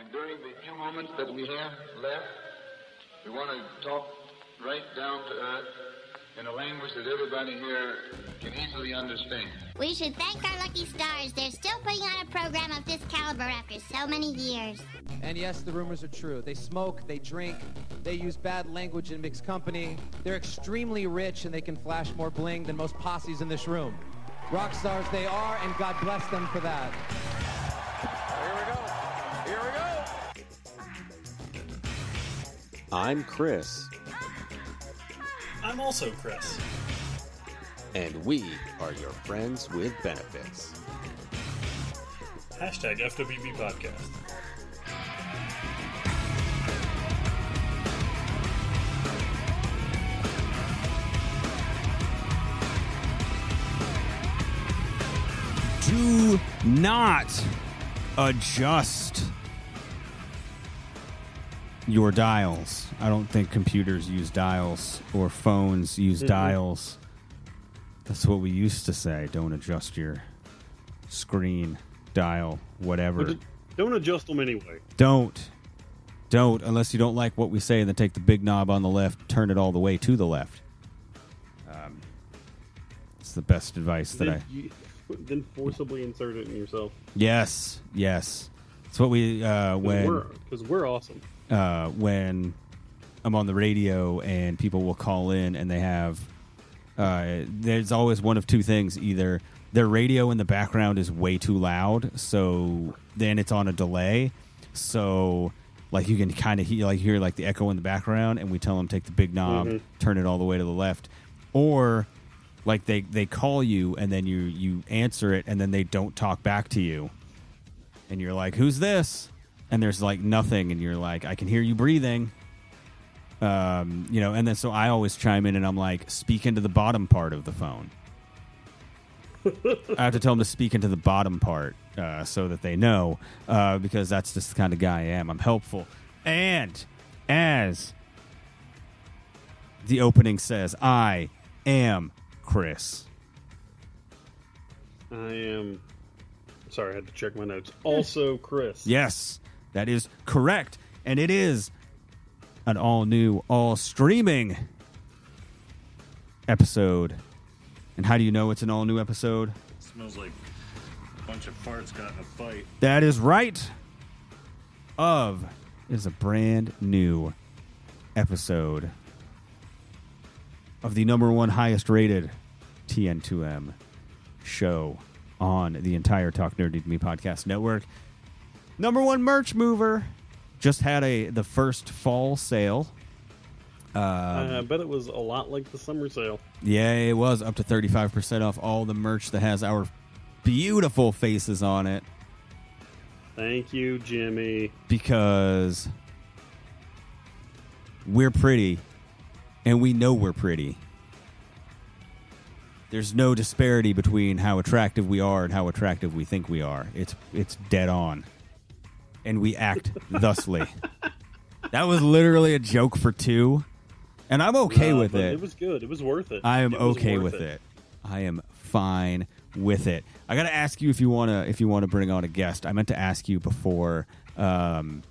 And during the few moments that we have left, we want to talk right down to earth in a language that everybody here can easily understand. We should thank our lucky stars. They're still putting on a program of this caliber after so many years. And yes, the rumors are true. They smoke, they drink, they use bad language in mixed company. They're extremely rich and they can flash more bling than most posses in this room. Rock stars they are, and God bless them for that. I'm Chris, I'm also Chris. and we are your friends with benefits. Hashtag FWB Podcast. do not adjust your dials. I don't think computers use dials or phones use dials. That's what we used to say. Don't adjust your screen, dial, whatever. But don't adjust them anyway. Don't. Don't, unless you don't like what we say, and then take the big knob on the left, turn it all the way to the left. Um, it's the best advice that I. Then, you, then forcibly insert it in yourself. Yes, yes. It's what we uh, when Because we're, we're awesome. Uh, when I'm on the radio and people will call in and they have uh, there's always one of two things either their radio in the background is way too loud so then it's on a delay so like you can kind of hear like hear like the echo in the background and we tell them take the big knob Mhm. turn it all the way to the left or like they they call you and then you you answer it and then they don't talk back to you and you're like, "Who's this?" And there's like nothing, and you're like, "I can hear you breathing." Um, you know, and then so I always chime in, and I'm like, "Speak into the bottom part of the phone." I have to tell them to speak into the bottom part uh, so that they know, uh, because that's just the kind of guy I am. I'm helpful, and as the opening says, I am Chris. I am. Sorry, I had to check my notes. Also, Chris. Yes, that is correct. And it is an all new, all streaming episode. And how do you know it's an all new episode? Smells like a bunch of farts got in a fight. That is right. Of is a brand new episode of the number one highest rated TN2M show on the entire Talk Nerdy to Me podcast network. Number one merch mover just had a the first fall sale. Uh, I bet it was a lot like the summer sale. yeah, it was up to 35% off all the merch that has our beautiful faces on it Thank you, Jimmy. because we're pretty and we know we're pretty. There's no disparity between how attractive we are and how attractive we think we are. It's it's dead on. And we act thusly. That was literally a joke for two. And I'm okay Uh, with it. It was good. It was worth it. I am It okay with it. I am fine with it. I got to ask you if you want to if you want to bring on a guest. I meant to ask you before um,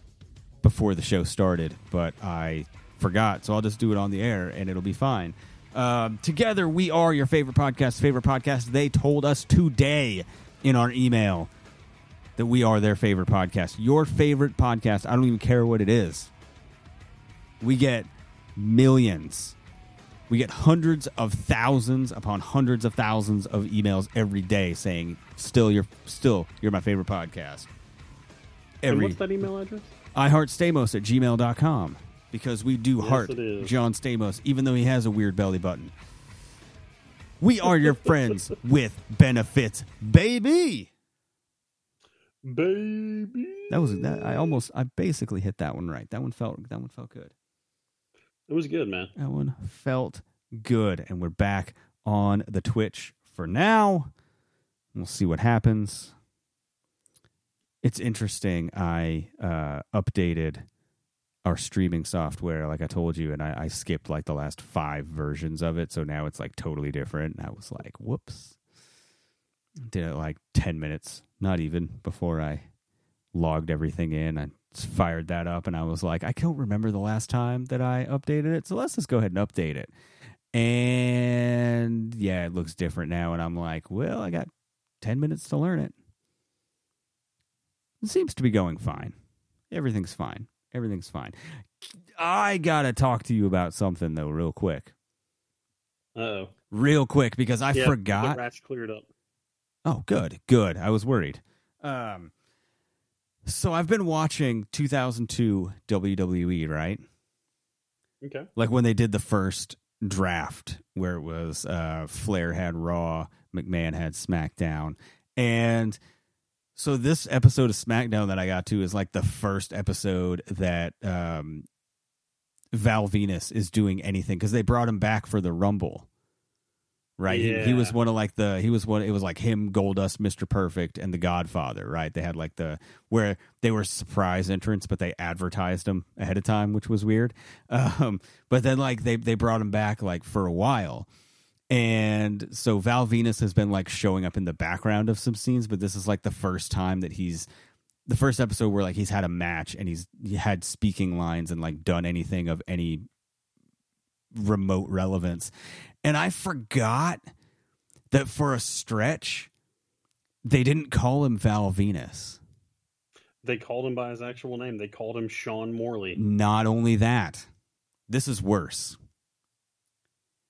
before the show started, but I forgot. So I'll just do it on the air, and it'll be fine. Um, together, we are your favorite podcast. Favorite podcast. They told us today in our email that we are their favorite podcast. Your favorite podcast. I don't even care what it is. We get millions we get hundreds of thousands upon hundreds of thousands of emails every day saying, "Still, you're still you're my favorite podcast." And Every what's that email address? I heart Stamos at gmail.com because we do Yes, heart. John Stamos, even though he has a weird belly button. We are your friends with benefits, baby. Baby. That was that. I almost, I basically hit that one right. That one felt, that one felt good. It was good, man. That one felt good. And we're back on the Twitch for now. We'll see what happens. It's interesting. I uh, updated our streaming software, like I told you, and I, I skipped like the last five versions of it. So now it's like totally different. And I was like, whoops. Did it like 10 minutes, not even, before I logged everything in. I fired that up and I was like, I can't remember the last time that I updated it. So let's just go ahead and update it. And yeah, it looks different now. And I'm like, well, I got 10 minutes to learn it. It seems to be going fine. Everything's fine. Everything's fine. I got to talk to you about something, though, real quick. Oh, Real quick, because I yeah, forgot. The rat's cleared up. Oh, good, good. I was worried. Um, so I've been watching 2002 WWE, right? Okay. Like when they did the first draft, where it was uh, Flair had Raw, McMahon had SmackDown, and so this episode of SmackDown that I got to is like the first episode that um, Val Venis is doing anything because they brought him back for the Rumble. Right, he, he was one of like the he was one. It was like him, Goldust, Mister Perfect, and the Godfather. Right, they had like the where they were surprise entrants, but they advertised them ahead of time, which was weird. Um, but then like they they brought him back like for a while, and so Val Venis has been like showing up in the background of some scenes, but this is like the first time that he's the first episode where like he's had a match and he's he had speaking lines and like done anything of any remote relevance. And I forgot that for a stretch they didn't call him Val Venis. They called him by his actual name. They called him Sean Morley. Not only that, this is worse.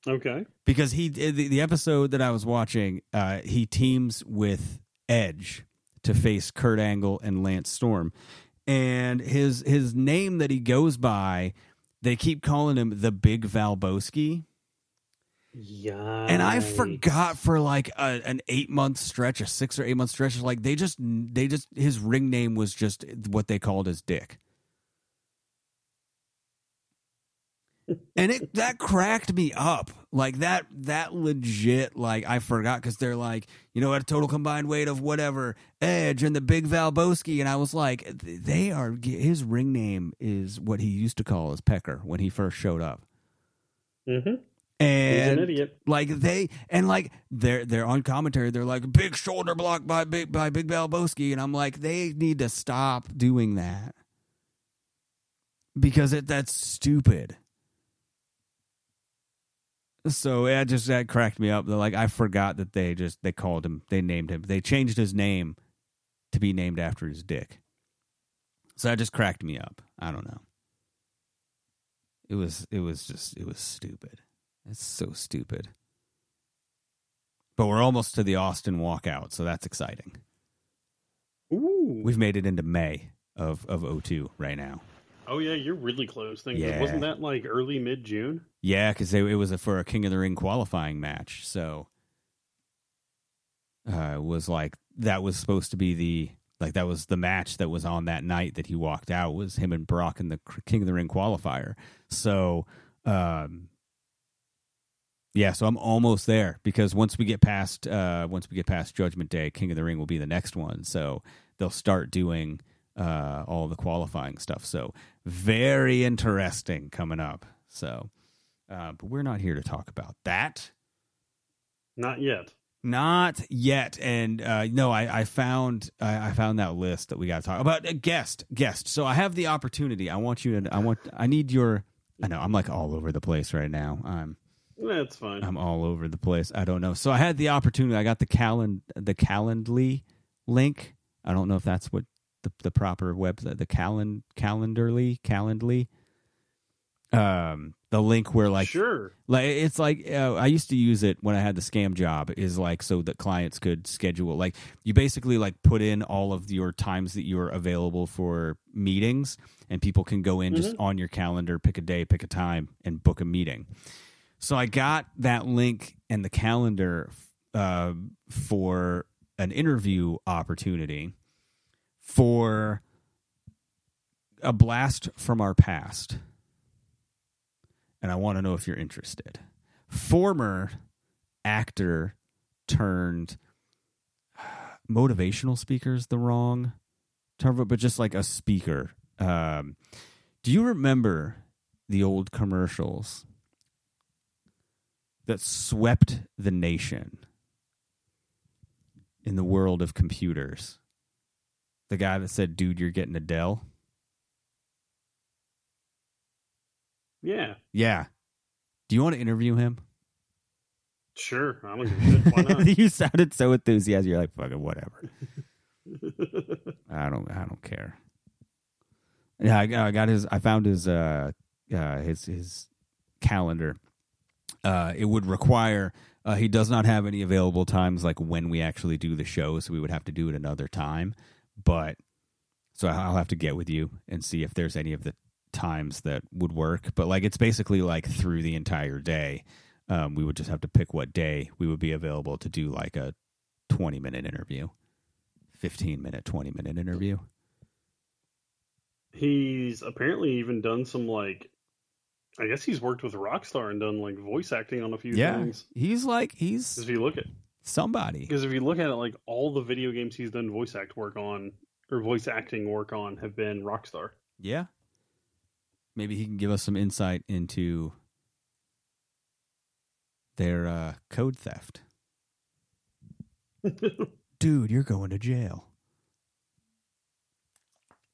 Okay. because he the, the episode that I was watching, uh, he teams with Edge to face Kurt Angle and Lance Storm, and his his name that he goes by, they keep calling him the Big Valbowski, Yeah. and I forgot for like a, an eight month stretch, a six or eight month stretch, like they just they just his ring name was just what they called his dick. and it that cracked me up like that that legit like i forgot because they're like you know at a total combined weight of whatever edge and the big valbowski and i was like they are his ring name is what he used to call as pecker when he first showed up Mm-hmm. And He's an idiot. like they and like they're they're on commentary they're like big shoulder block by big by big valbowski and i'm like they need to stop doing that because it that's stupid so it just that cracked me up. They're like I forgot that they just they called him, they named him, they changed his name to be named after his dick. So that just cracked me up. I don't know. It was it was just it was stupid. It's so stupid. But we're almost to the Austin walkout, so that's exciting. Ooh. We've made it into May of of 02 right now. Oh yeah, you're really close. Things Yeah. wasn't that like early mid June? Yeah, because it was a, for a King of the Ring qualifying match. So uh, it was like that was supposed to be the like that was the match that was on that night that he walked out was him and Brock in the King of the Ring qualifier. So um, yeah, so I'm almost there because once we get past uh, once we get past Judgment Day, King of the Ring will be the next one. So they'll start doing uh, all the qualifying stuff. So very interesting coming up. So, uh, but we're not here to talk about that. Not yet. Not yet. And uh, no, I, I found I, I found that list that we got to talk about. A guest, guest. So I have the opportunity. I want you to. I want. I need your. I know I'm like all over the place right now. I'm That's fine. I'm all over the place. I don't know. So I had the opportunity. I got the calend the Calendly link. I don't know if that's what the the proper website the calend Calendarly Calendly. Um, the link where like sure. like it's like uh, I used to use it when I had the scam job is like so that clients could schedule like you basically like put in all of your times that you're available for meetings and people can go in just on your calendar pick a day pick a time and book a meeting. So I got that link and the calendar uh, for an interview opportunity for a blast from our past and I want to know if you're interested. Former actor turned motivational speaker is the wrong term, but just like a speaker. Um, do you remember the old commercials that swept the nation in the world of computers. The guy that said, dude, you're getting a Dell." Yeah. Yeah. Do you want to interview him? Sure. I was you sounded so enthusiastic. You're like, fucking whatever. I don't I don't care. Yeah, I, I got his I found his uh uh his his calendar uh, it would require. Uh, he does not have any available times like when we actually do the show, so we would have to do it another time. But so I'll have to get with you and see if there's any of the times that would work. But like it's basically like through the entire day. Um, we would just have to pick what day we would be available to do like a 20 minute interview, 15 minute, 20 minute interview. He's apparently even done some like. I guess he's worked with Rockstar and done like voice acting on a few Yeah, things. he's like he's if you look at somebody. because if you look at it, like all the video games he's done voice act work on or voice acting work on have been Rockstar. Yeah, maybe he can give us some insight into their uh, code theft. Dude, you're going to jail.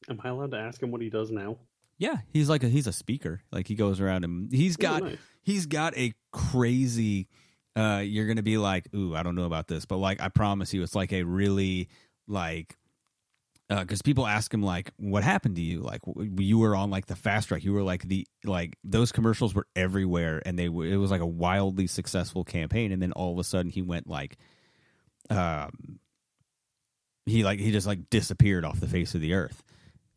Am I allowed to ask him what he does now? Yeah, he's like a he's a speaker. Like he goes around and he's got nice. he's got a crazy uh you're going to be like, "Ooh, I don't know about this." But like I promise you it's like a really like uh cuz people ask him like, "What happened to you?" Like w- you were on like the fast track. You were like the like those commercials were everywhere and they were it was like a wildly successful campaign and then all of a sudden he went like um he like he just like disappeared off the face of the earth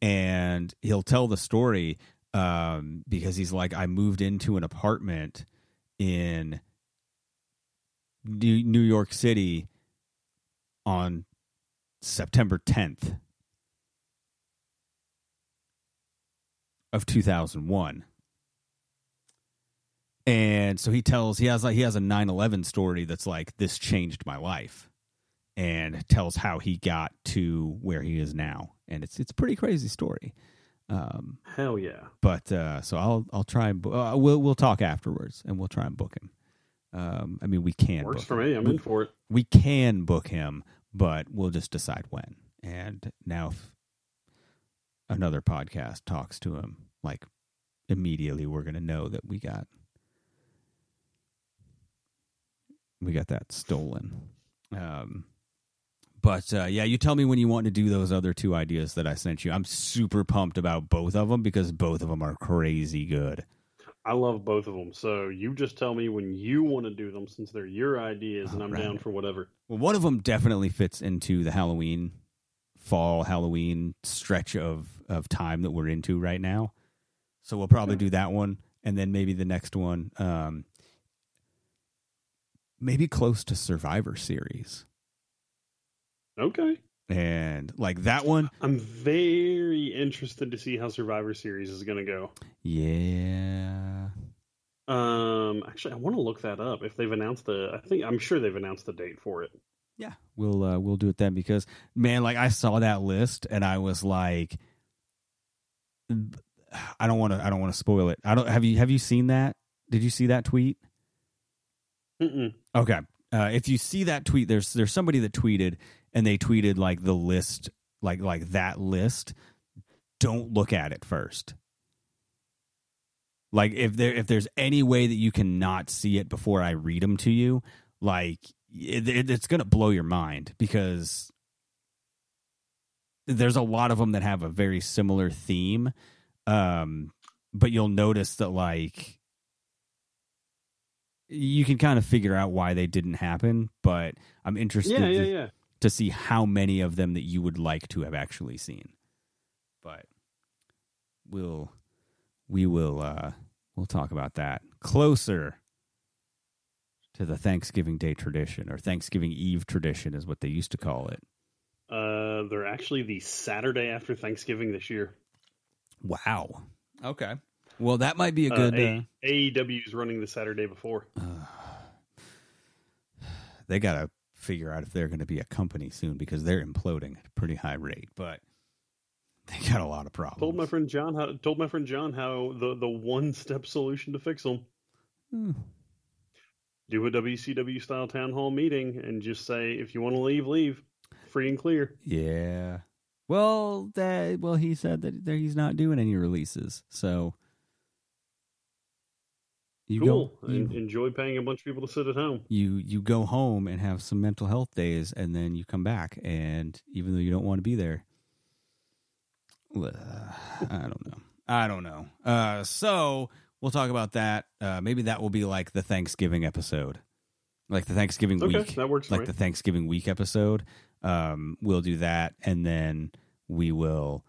and he'll tell the story um, because he's like, I moved into an apartment in New York City on September 10th of 2001. And so he tells he has like he has a 9/11 story that's like this changed my life and tells how he got to where he is now and it's it's a pretty crazy story. Um, Hell yeah. but uh, so I'll I'll try and bo- uh, we'll we'll talk afterwards and we'll try and book him. Um, I mean we can Works book for him. me. I'm we, in for it. we can book him, but we'll just decide when. And now if another podcast talks to him, like immediately we're gonna know that we got we got that stolen. Um, but uh, yeah, you tell me when you want to do those other two ideas that I sent you. I'm super pumped about both of them because both of them are crazy good. I love both of them. So you just tell me when you want to do them since they're your ideas and I'm Alright. down for whatever. Well, one of them definitely fits into the Halloween, fall Halloween stretch of of time that we're into right now. So we'll probably do that one, and then maybe the next one, um, maybe close to Survivor Series, Okay. and like that one, I'm very interested to see how Survivor Series is going to go. yeah. Um, actually, I want to look that up. If they've announced the, I think I'm sure they've announced the date for it. Yeah, we'll uh, we'll do it then because man, like I saw that list and I was like, I don't want to I don't want to spoil it. I don't have you have you seen that? Did you see that tweet? Mm-mm. Okay, uh, if you see that tweet, there's there's somebody that tweeted and they tweeted like the list, like like that list. Don't look at it first. Like if there if there's any way that you cannot see it before I read them to you, like it, it, it's gonna blow your mind because there's a lot of them that have a very similar theme, um, but you'll notice that like you can kind of figure out why they didn't happen. But I'm interested Yeah, yeah, to, yeah. to see how many of them that you would like to have actually seen. But we'll we will uh we'll talk about that closer to the Thanksgiving Day tradition or Thanksgiving Eve tradition is what they used to call it. Uh, they're actually the Saturday after Thanksgiving this year. Wow. Okay. Well, that might be a Uh, good. A- uh, AEW is running the Saturday before. they got to figure out if they're going to be a company soon because they're imploding at a pretty high rate, but they got a lot of problems. Told my friend John how told my friend John how the the one step solution to fix them. Hmm. Do a WCW style town hall meeting and just say if you want to leave, leave, free and clear. Yeah. Well, that well he said that that he's not doing any releases, so You cool. go you, enjoy paying a bunch of people to sit at home. you you go home and have some mental health days, and then you come back, and even though you don't want to be there, uh, I don't know. I don't know. Uh, so we'll talk about that. Uh, maybe that will be like the Thanksgiving episode, like the Thanksgiving Okay, week, that works like the Thanksgiving week episode. Um, we'll do that, and then we will.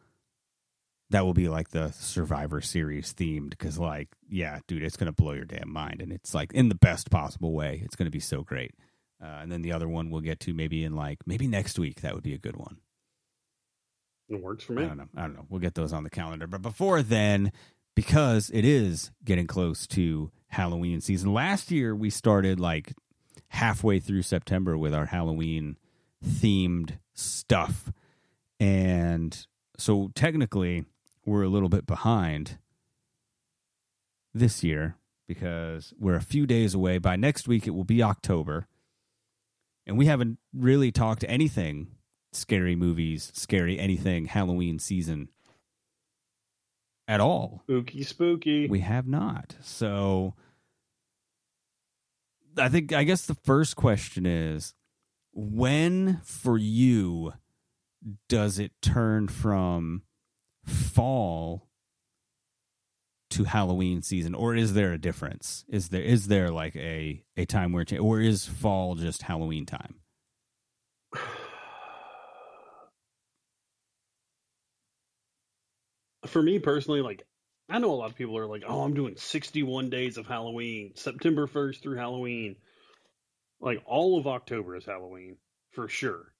That will be like the Survivor Series themed because, like, yeah, dude, it's gonna blow your damn mind, and it's like in the best possible way. It's gonna be so great. Uh, and then the other one we'll get to maybe in like maybe next week. That would be a good one. It works for me? I don't know. I don't know. We'll get those on the calendar. But before then, because it is getting close to Halloween season, last year we started like halfway through September with our Halloween themed stuff. And so technically, we're a little bit behind this year because we're a few days away. By next week, it will be October. And we haven't really talked anything scary movies, scary anything Halloween season at all. Spooky, spooky. We have not. So I think I guess the first question is when for you does it turn from fall to Halloween season or is there a difference? Is there is there like a a time where or is fall just Halloween time? for me personally, like I know a lot of people are like, "Oh, I'm doing 61 days of Halloween, September 1st through Halloween." Like all of October is Halloween for sure.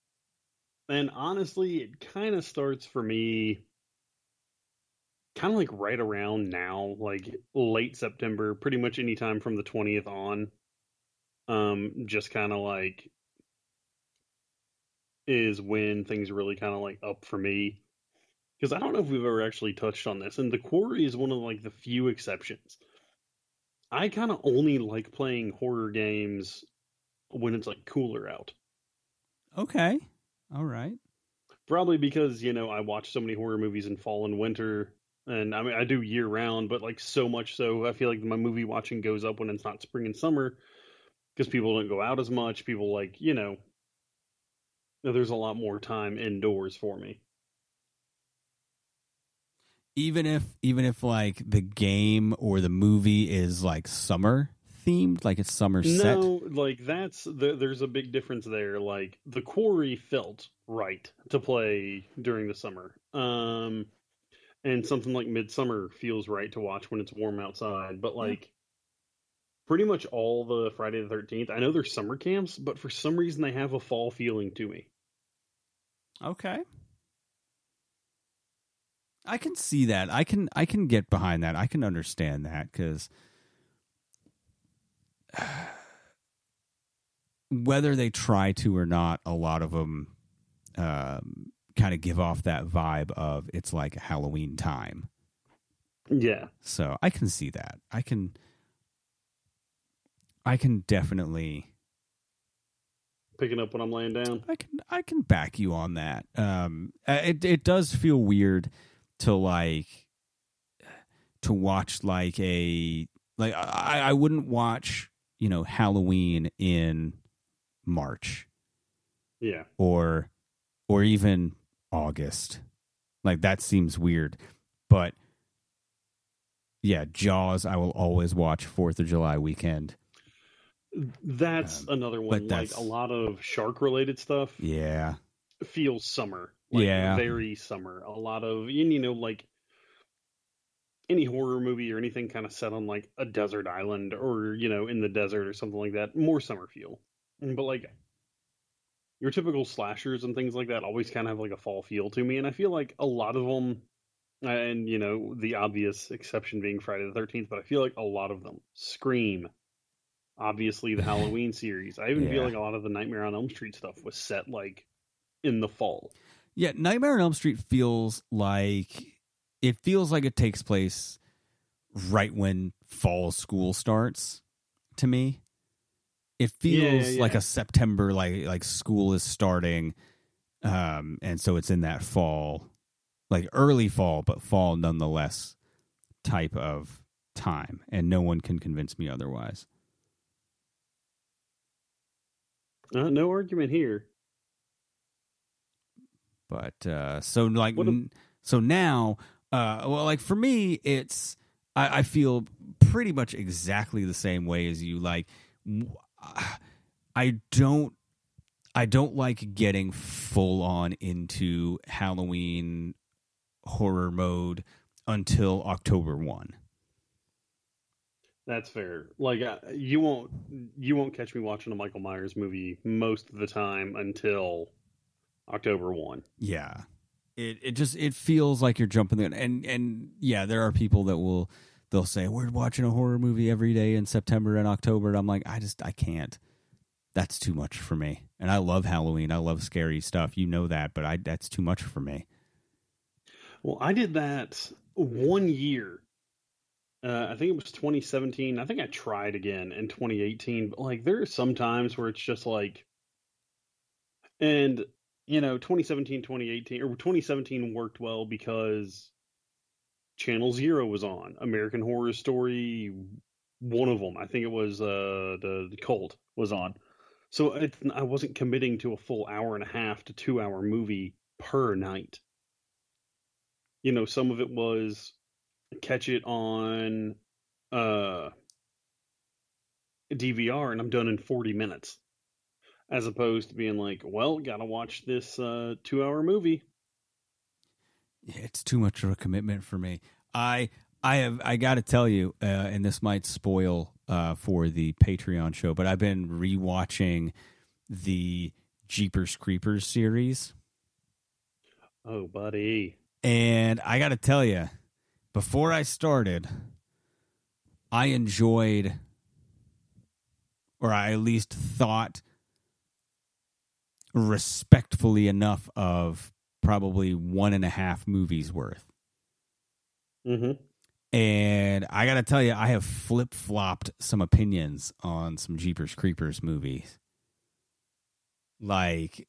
And honestly, it kind of starts for me kind of like right around now, like late September, pretty much any time from the 20th on. Um just kind of like is when things really kind of like up for me because I don't know if we've ever actually touched on this, and the quarry is one of like the few exceptions. I kind of only like playing horror games when it's like cooler out. Okay. All right. Probably because you know I watch so many horror movies in fall and winter, and I mean I do year round, but like so much so I feel like my movie watching goes up when it's not spring and summer because people don't go out as much. People like you know there's a lot more time indoors for me. even if even if like the game or the movie is like summer themed like it's summer set No, like that's the, there's a big difference there. Like the quarry felt right to play during the summer, um, and something like Midsummer feels right to watch when it's warm outside. But like, pretty much all the Friday the Thirteenth, I know there's summer camps, but for some reason they have a fall feeling to me. okay i can see that i can i can get behind that i can understand that because whether they try to or not a lot of them um, kind of give off that vibe of it's like halloween time Yeah, So I can see that. I can I can definitely picking up when I'm laying down. I can I can back you on that. Um uh, it it does feel weird to like to watch like a like I I wouldn't watch, you know, Halloween in March Yeah, or or even August. Like that seems weird. But yeah, Jaws I will always watch 4th of July weekend. that's Um, another one. Like a lot of shark related stuff. Yeah. feels summer. Like Yeah. Very summer. A lot of, and, you know, like any horror movie or anything kind of set on like a desert island or, you know, in the desert or something like that, more summer feel. But like your typical slashers and things like that always kind of have like a fall feel to me. And I feel like a lot of them, and, you know, the obvious exception being Friday the 13th, but I feel like a lot of them scream. Obviously, the Halloween series. I even Yeah. feel like a lot of the Nightmare on Elm Street stuff was set like in the fall. Yeah, Nightmare on Elm Street feels like it feels like it takes place right when fall school starts to me. It Yeah, feels yeah, like a September like like school is starting um and so it's in that fall like early fall but fall nonetheless type of time, and no one can convince me otherwise. Uh, no argument here. But uh, so like What a- n- so now, uh, well, like for me, it's I, I feel pretty much exactly the same way as you. Like, I don't. I don't like getting full on into Halloween horror mode until October 1. That's fair. Like uh, you won't you won't catch me watching a Michael Myers movie most of the time until October one. Yeah. It it just it feels like you're jumping the and and yeah, there are people that will they'll say we're watching a horror movie every day in September and October and I'm like I just I can't. That's too much for me. And I love Halloween. I love scary stuff. You know that, but I that's too much for me. Well, I did that one year. Uh, I think it was 2017. I think I tried again in 2018. But like, there are some times where it's just like, and you know, 2017, 2018, or 2017 worked well because Channel Zero was on American Horror Story. One of them, I think it was uh, the, the Cult, was on. So it, I wasn't committing to a full hour and a half to two hour movie per night you know some of it was catch it on uh DVR and I'm done in 40 minutes as opposed to being like well got to watch this uh 2 hour movie Yeah, it's too much of a commitment for me. I I have I got to tell you, uh, and this might spoil uh, for the Patreon show, but I've been rewatching the Jeepers Creepers series, oh buddy and I got to tell you, before I started, I enjoyed, or I at least thought respectfully enough of probably one and a half movies worth. mhm And I got to tell you, I have flip flopped some opinions on some Jeepers Creepers movies. Like,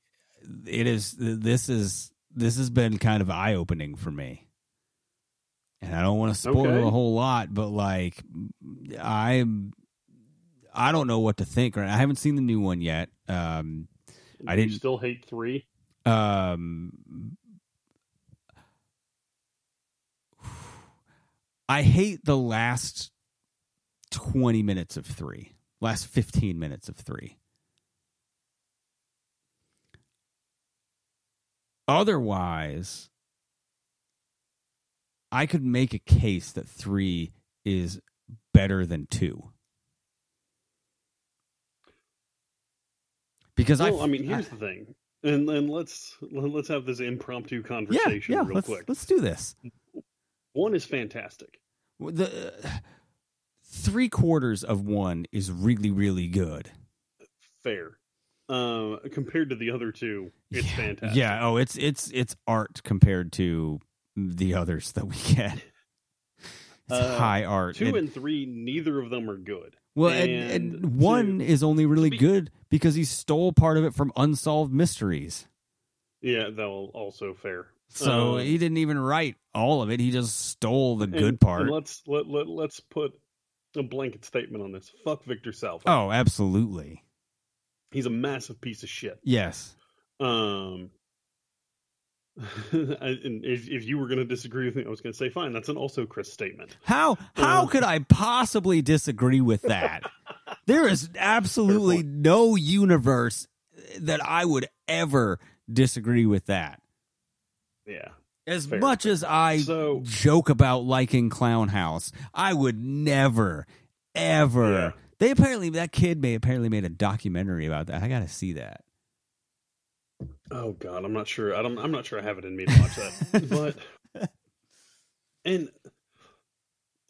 it is, this is, this has been kind of eye opening for me. And I don't want to spoil Okay. a whole lot, but like, I'm, I don't know what to think. Right, I haven't seen the new one yet. Um, I didn't- still hate 3 um I hate the last 20 minutes of 3. Last 15 minutes of 3. Otherwise, I could make a case that 3 is better than 2. Because well, I I mean here's the thing and and let's let's have this impromptu yeah, conversation yeah, real let's quick let's do this. one is fantastic the uh, three quarters of one is really really good fair uh, compared to the other two it's yeah. fantastic yeah oh it's it's it's art compared to the others that we get it's Uh, high art Two And- and three, neither of them are good. Well and, and, and one two- is only really good because he stole part of it from unsolved mysteries Yeah, that will also fair. so Um, he didn't even write all of it he just stole the good part let's let, let let's put a blanket statement on this. Fuck Victor Salva. oh absolutely he's a massive piece of shit. yes Um, and if, if you were going to disagree with me, I was going to say, fine. That's an also Chris statement. How how Uh. could I possibly disagree with that? there is absolutely no universe that I would ever disagree with that. Yeah. As Fair, much as I So- joke about liking Clown House, I would never, ever. Yeah. They apparently that kid may apparently made a documentary about that. I got to see that. Oh God, I'm not sure. I don't. I'm not sure I have it in me to watch that. but and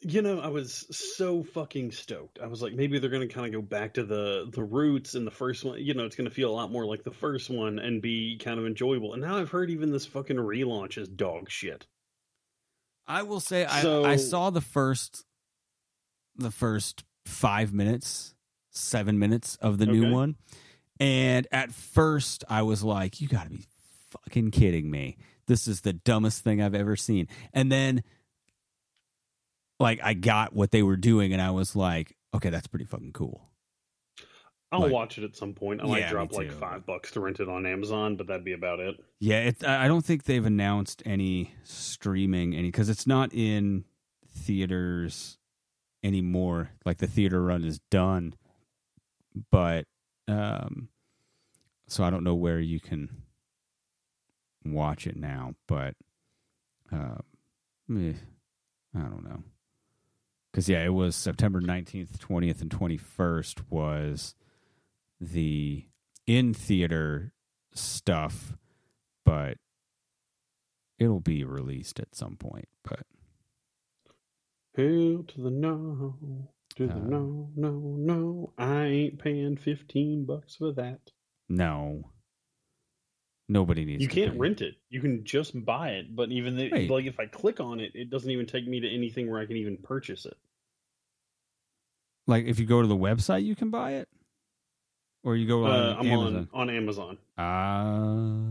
you know, I was so fucking stoked. I was like, maybe they're going to kind of go back to the the roots in the first one. You know, it's going to feel a lot more like the first one and be kind of enjoyable. And now I've heard even this fucking relaunch is dog shit. I will say I, So- I saw the first the first five minutes, seven minutes of the new one. And at first I was like, you gotta be fucking kidding me. This is the dumbest thing I've ever seen. And then like I got what they were doing, and I was like, okay, that's pretty fucking cool. I'll Like- watch it at some point. I Yeah, might me drop like five bucks to rent it on Amazon, but that'd be about it. Yeah, it, I don't think they've announced any streaming any because it's not in theaters anymore. Like the theater run is done, but um, so I don't know where you can watch it now. But eh, I don't know because yeah, it was September nineteenth, twentieth, and twenty first was the in theater stuff but it'll be released at some point. But Hell to the no, to the Uh, no, no, no. I ain't paying fifteen bucks for that. No, nobody needs. You can't rent it. You can just buy it. But even the, Wait. like, if I click on it, it doesn't even take me to anything where I can even purchase it. Like if you go to the website, you can buy it, or you go on Uh, I'm Amazon. on on Amazon, Ah,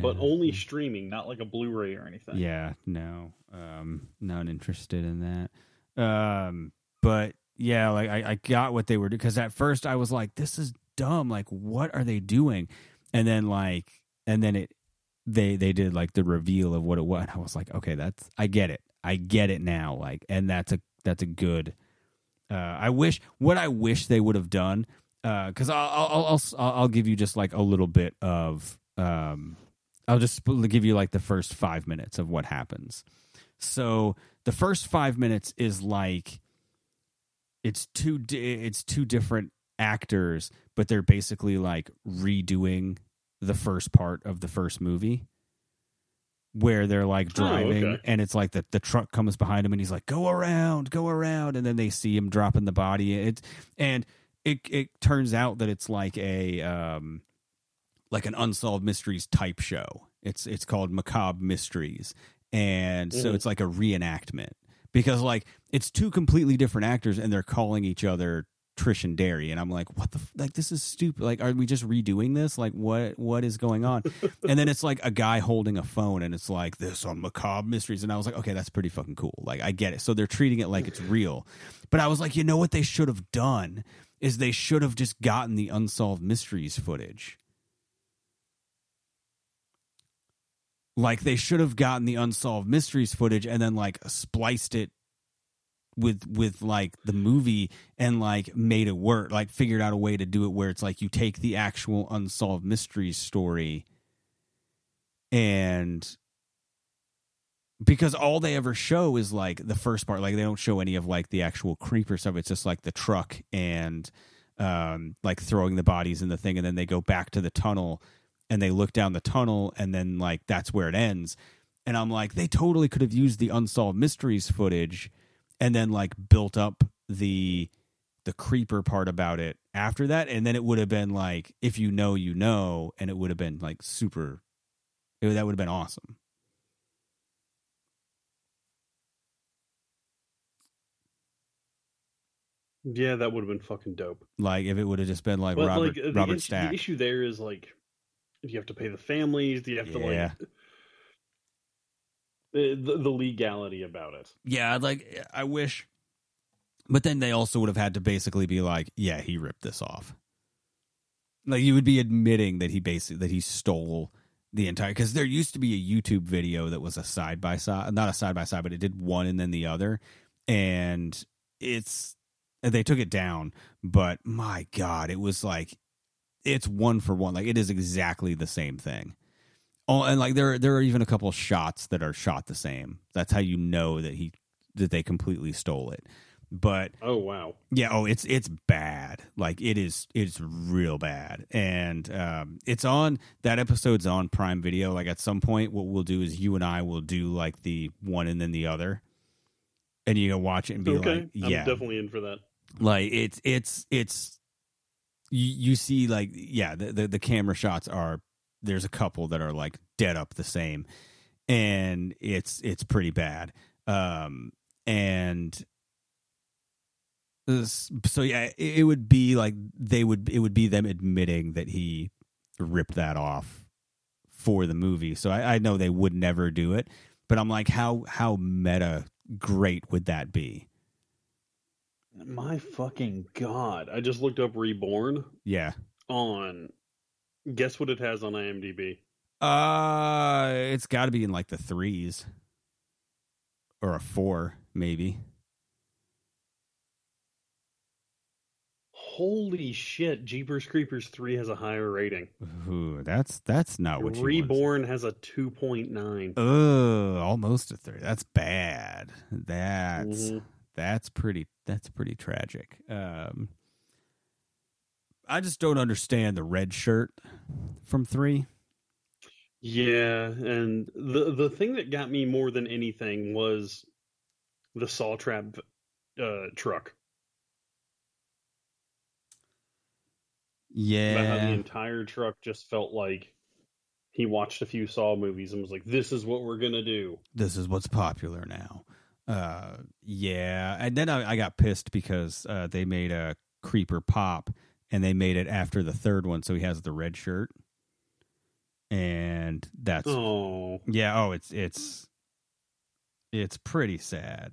but yeah. only streaming, not like a Blu-ray or anything. Yeah, no, um, not interested in that. Um, but yeah, like I, I got what they were doing because at first I was like, "This is dumb. Like, what are they doing?" And then like, and then it, they they did like the reveal of what it was. And I was like, "Okay, that's I get it. I get it now." Like, and that's a that's a good. Uh, I wish what I wish they would have done because I'll, I'll I'll I'll I'll give you just like a little bit of um I'll just give you like the first five minutes of what happens. So the first five minutes is like it's two di- it's two different actors, but they're basically like redoing the first part of the first movie. Where they're like Oh, driving, okay. and it's like the, the truck comes behind him, and he's like, "Go around, go around," and then they see him dropping the body. It's and it it turns out that it's like a um like an unsolved mysteries type show. It's it's called Macabre Mysteries, and so Mhm. it's like a reenactment because like it's two completely different actors and they're calling each other Trish and Darry, and I'm like, what the f- like? This is stupid. Like, are we just redoing this? Like, what what is going on? and then it's like a guy holding a phone, and it's like this on Macabre Mysteries, and I was like, okay, that's pretty fucking cool. Like, I get it. So they're treating it like it's real, but I was like, you know what they should have done is they should have just gotten the unsolved mysteries footage. Like they should have gotten the unsolved mysteries footage and then like spliced it with with like the movie and like made it work like figured out a way to do it where it's like you take the actual unsolved mysteries story and because all they ever show is like the first part like they don't show any of like the actual creeper stuff. It's just like the truck and um like throwing the bodies in the thing and then they go back to the tunnel and they look down the tunnel and then like that's where it ends. And i'm like they totally could have used the unsolved mysteries footage and then like built up the the creeper part about it after that. And then it would have been like if you know you know and it would have been like super it, that would have been awesome. Yeah, that would have been fucking dope. like if it would have just been like But robert like robert stack the issue there is like, do you have to pay the families? Do you have to Yeah. like the, the the legality about it? yeah like i wish but then they also would have had to basically be like yeah he ripped this off like you would be admitting that he basically that he stole the entire because there used to be a youtube video that was a side by side not a side by side but it did one and then the other and it's they took it down but my god it was like it's one for one. Like it is exactly the same thing. Oh and like there there are even a couple shots that are shot the same. That's how you know that he that they completely stole it. But Oh wow, yeah, oh, it's it's bad. Like it is, it's real bad, and um, it's on that episode's on Prime Video. Like at some point, what we'll do is you and I will do like the one and then the other, and you can watch it and be okay, like, I'm yeah, definitely in for that. like it's it's it's you, you see like yeah the, the the camera shots are there's a couple that are like dead up the same and it's it's pretty bad um and so yeah it, it would be like they would it would be them admitting that he ripped that off for the movie so I, I know they would never do it but I'm like, how how meta great would that be? My fucking god! I just looked up Reborn Yeah. on. Guess what it has on IMDb? Uh, it's got to be in like the threes or a four, maybe. Holy shit! Jeepers Creepers three has a higher rating. Ooh, that's that's not what you Reborn has a two point nine. Oh, almost a three. That's bad. That's Mhm. That's pretty. That's pretty tragic. Um, I just don't understand the red shirt from three. Yeah, and the the thing that got me more than anything was the saw trap uh, truck. How the entire truck just felt like he watched a few Saw movies and was like, "This is what we're gonna do." this is what's popular now. Uh, yeah, and then I, I got pissed because uh, they made a creeper pop, and they made it after the third one, so he has the red shirt, and that's Oh, Yeah, oh, it's it's it's pretty sad.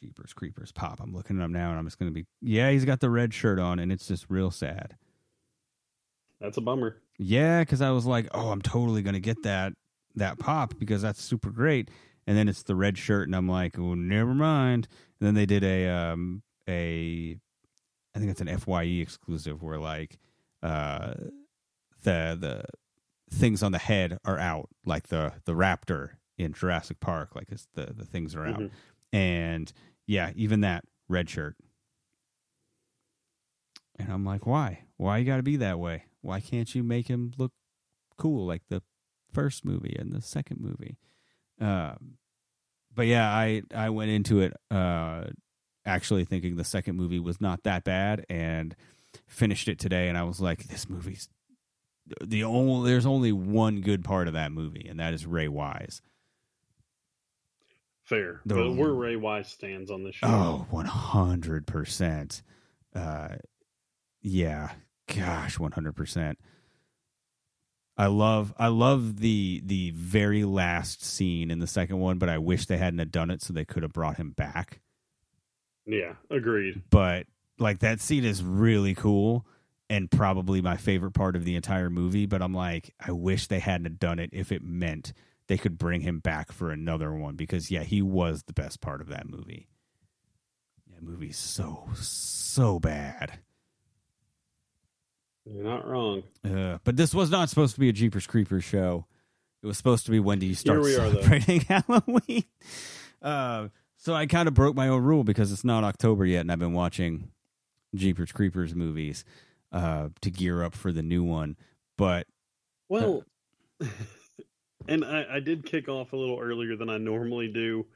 Jeepers Creepers pop. I'm looking at him now, and I'm just gonna be. Yeah, he's got the red shirt on, and it's just real sad. that's a bummer. Yeah, because I was like, oh, I'm totally gonna get that that pop because that's super great. And then it's the red shirt, and I'm like, oh, never mind. And then they did a um a, I think it's an Fye exclusive where like, uh, the the things on the head are out, like the the raptor in Jurassic Park, like it's the the things are out, Mhm. and yeah, even that red shirt. And I'm like, why? Why you got to be that way? Why can't you make him look cool like the first movie and the second movie? Um, but yeah, I I went into it uh, actually thinking the second movie was not that bad, and finished it today, and I was like, this movie's the only. There's only one good part of that movie, and that is Ray Wise. Fair, The- but where Ray Wise stands on this show. Oh, 100%. Uh, yeah. Gosh, 100%. I love I love the the very last scene in the second one, but I wish they hadn't have done it so they could have brought him back. Yeah, agreed. But like that scene is really cool and probably my favorite part of the entire movie, but I'm like I wish they hadn't have done it if it meant they could bring him back for another one because yeah, he was the best part of that movie. That movie's so so bad. You're not wrong. Uh, but this was not supposed to be a Jeepers Creepers show. It was supposed to be when do you start we are, though. celebrating Halloween? Uh, so I kind of broke my own rule because it's not October yet, and I've been watching Jeepers Creepers movies uh, to gear up for the new one. But Well, and I, I did kick off a little earlier than I normally do,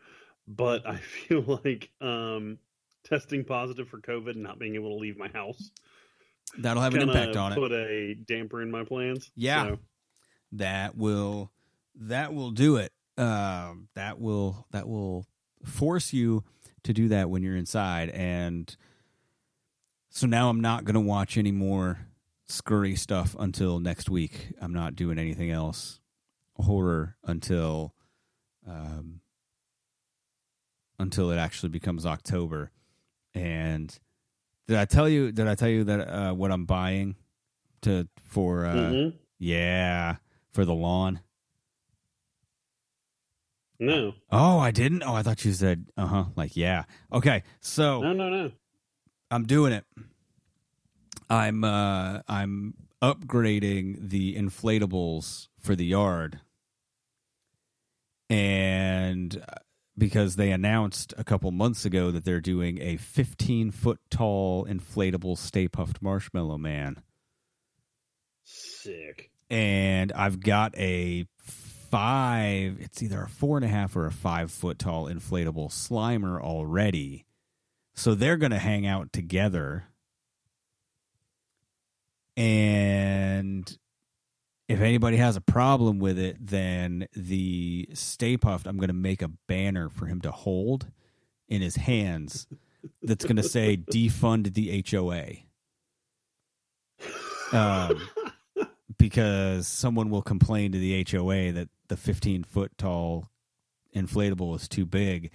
but I feel like um, testing positive for COVID and not being able to leave my house that'll have an impact on it. Put a damper in my plans. Yeah. So, that will that will do it. Um, that will that will force you to do that when you're inside, and so now I'm not going to watch any more scurry stuff until next week. I'm not doing anything else horror until um, until it actually becomes October. And did I tell you? Did I tell you that uh, what I'm buying to for? Uh, mhm. Yeah, for the lawn. no, Oh, I didn't. Oh, I thought you said, uh huh. Like, yeah. Okay, so no, no, no. I'm doing it. I'm uh I'm upgrading the inflatables for the yard. And because they announced a couple months ago that they're doing a 15 foot tall inflatable Stay Puft Marshmallow Man. Sick. and I've got a five. It's either a four and a half or a five foot tall inflatable Slimer already. So they're going to hang out together. And if anybody has a problem with it, then the Stay Puft, I'm going to make a banner for him to hold in his hands that's going to say defund the HOA. Um, because someone will complain to the HOA that the 15 foot tall inflatable is too big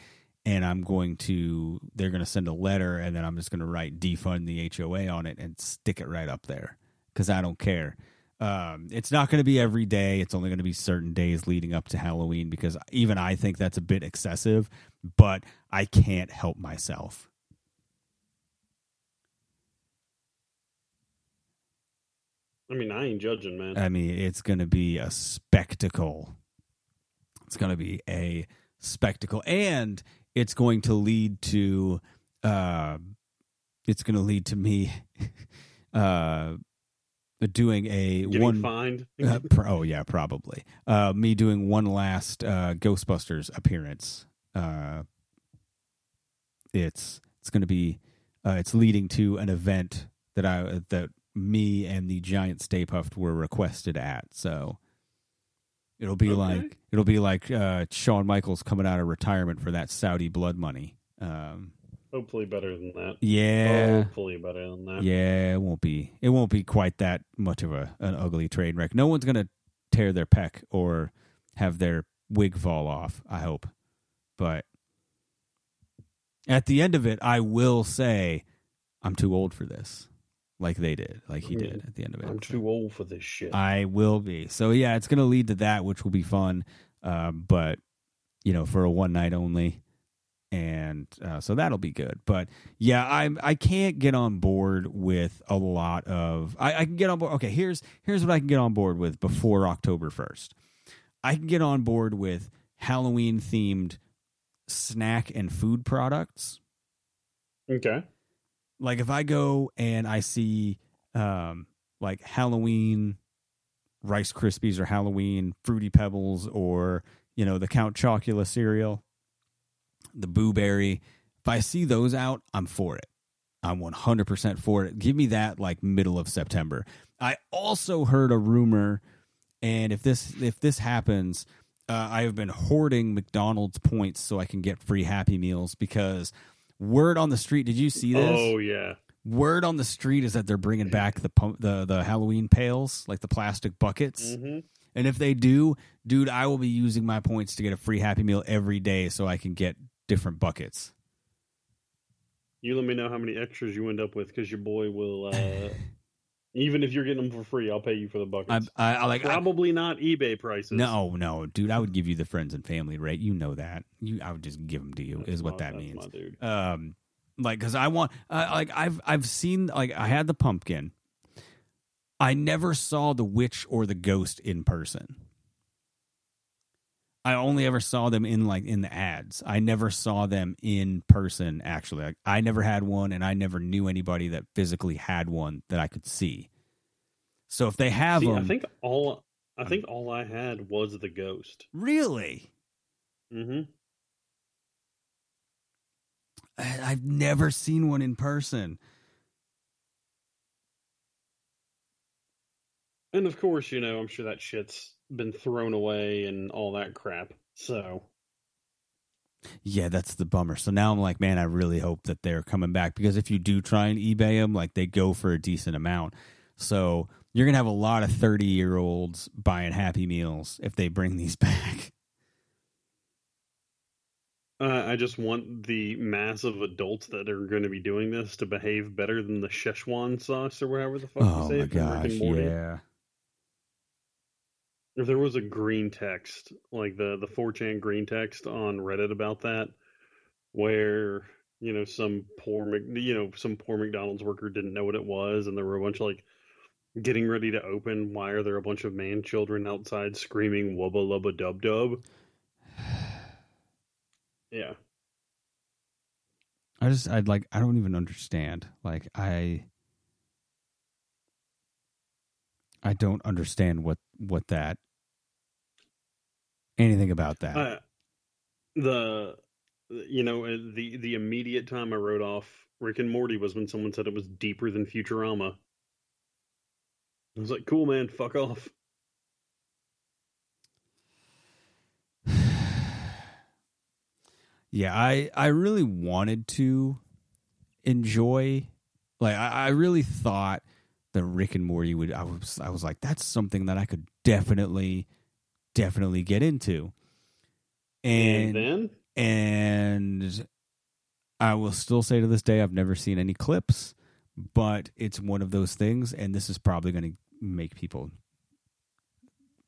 and I'm going to they're going to send a letter and then I'm just going to write defund the HOA on it and stick it right up there cuz I don't care. Um, it's not going to be every day. It's only going to be certain days leading up to Halloween because even I think that's a bit excessive, but I can't help myself. I mean, I ain't judging, man. I mean, it's going to be a spectacle. It's going to be a spectacle, and it's going to lead to, uh, it's going to lead to me, uh, doing a Getting one. fined. Uh, pr- oh yeah, probably. Uh, me doing one last uh, Ghostbusters appearance. Uh, it's it's going to be uh, it's leading to an event that I that me and the Giant Stay Puft were requested at. So it'll be Okay. like it'll be like uh, Shawn Michaels coming out of retirement for that Saudi blood money. Um, Hopefully better than that. yeah. Hopefully better than that. Yeah, it won't be. It won't be quite that much of a an ugly train wreck. No one's gonna tear their pec or have their wig fall off. I hope, but at the end of it, I will say I'm too old for this, like they did, like he did at the end of it. I'm too old for this shit. I will be. So yeah, it's gonna lead to that, which will be fun. Um, but you know, for a one night only, and uh, so that'll be good. But yeah, I I can't get on board with a lot of. I, I can get on board. Okay, here's here's what I can get on board with before October first. I can get on board with Halloween themed snack and food products okay. like if I go and I see um like Halloween Rice Krispies or Halloween Fruity Pebbles or you know the Count Chocula cereal, the Boo Berry, if I see those out, I'm for it. I'm 100% for it. Give me that like middle of September. I also heard a rumor and if this if this happens, uh, I have been hoarding McDonald's points so I can get free Happy Meals because word on the street. Did you see this? Oh yeah. Word on the street is that they're bringing back the the the Halloween pails, like the plastic buckets. hmm And if they do, dude, I will be using my points to get a free Happy Meal every day so I can get different buckets. You let me know how many extras you end up with because your boy will. uh Even if you're getting them for free, I'll pay you for the buckets. I, I, I like I- Probably not eBay prices. no, no, dude. I would give you the friends and family rate. You know that. You, I would just give them to you. That's is what that means. my dude. um like because i want uh, like i've i've seen like i had the pumpkin i never saw the witch or the ghost in person i only ever saw them in like in the ads. I never saw them in person actually. Like, i never had one and i never knew anybody that physically had one that i could see. So if they have See, them I think all I think all I had was the ghost. really? Hmm I- i've never seen one in person And of course, you know, I'm sure that shit's been thrown away and all that crap. So Yeah, that's the bummer. So now I'm like, man, I really hope that they're coming back because if you do try and eBay them, like they go for a decent amount. So you're gonna have a lot of 30 year olds buying Happy Meals if they bring these back. uh, I just want the mass of adults that are going to be doing this to behave better than the Szechuan sauce or whatever the fuck Oh you say my gosh, yeah. If there was a green text, like the the 4chan green text on Reddit about that, where you know some poor you know some poor McDonald's worker didn't know what it was, and there were a bunch of like getting ready to open. Why are there a bunch of man children outside screaming "wubba lubba dub dub"? Yeah, I just I'd like I don't even understand. Like I I don't understand what what that anything about that. uh, the you know uh, the the immediate time I wrote off Rick and Morty was when someone said it was deeper than Futurama. I was like, "Cool, man, fuck off." yeah, I I really wanted to enjoy like I, I really thought the Rick and Morty would. I was I was like, that's something that I could definitely, definitely get into. And, And then and I will still say to this day, I've never seen any clips, but it's one of those things, and this is probably going to make people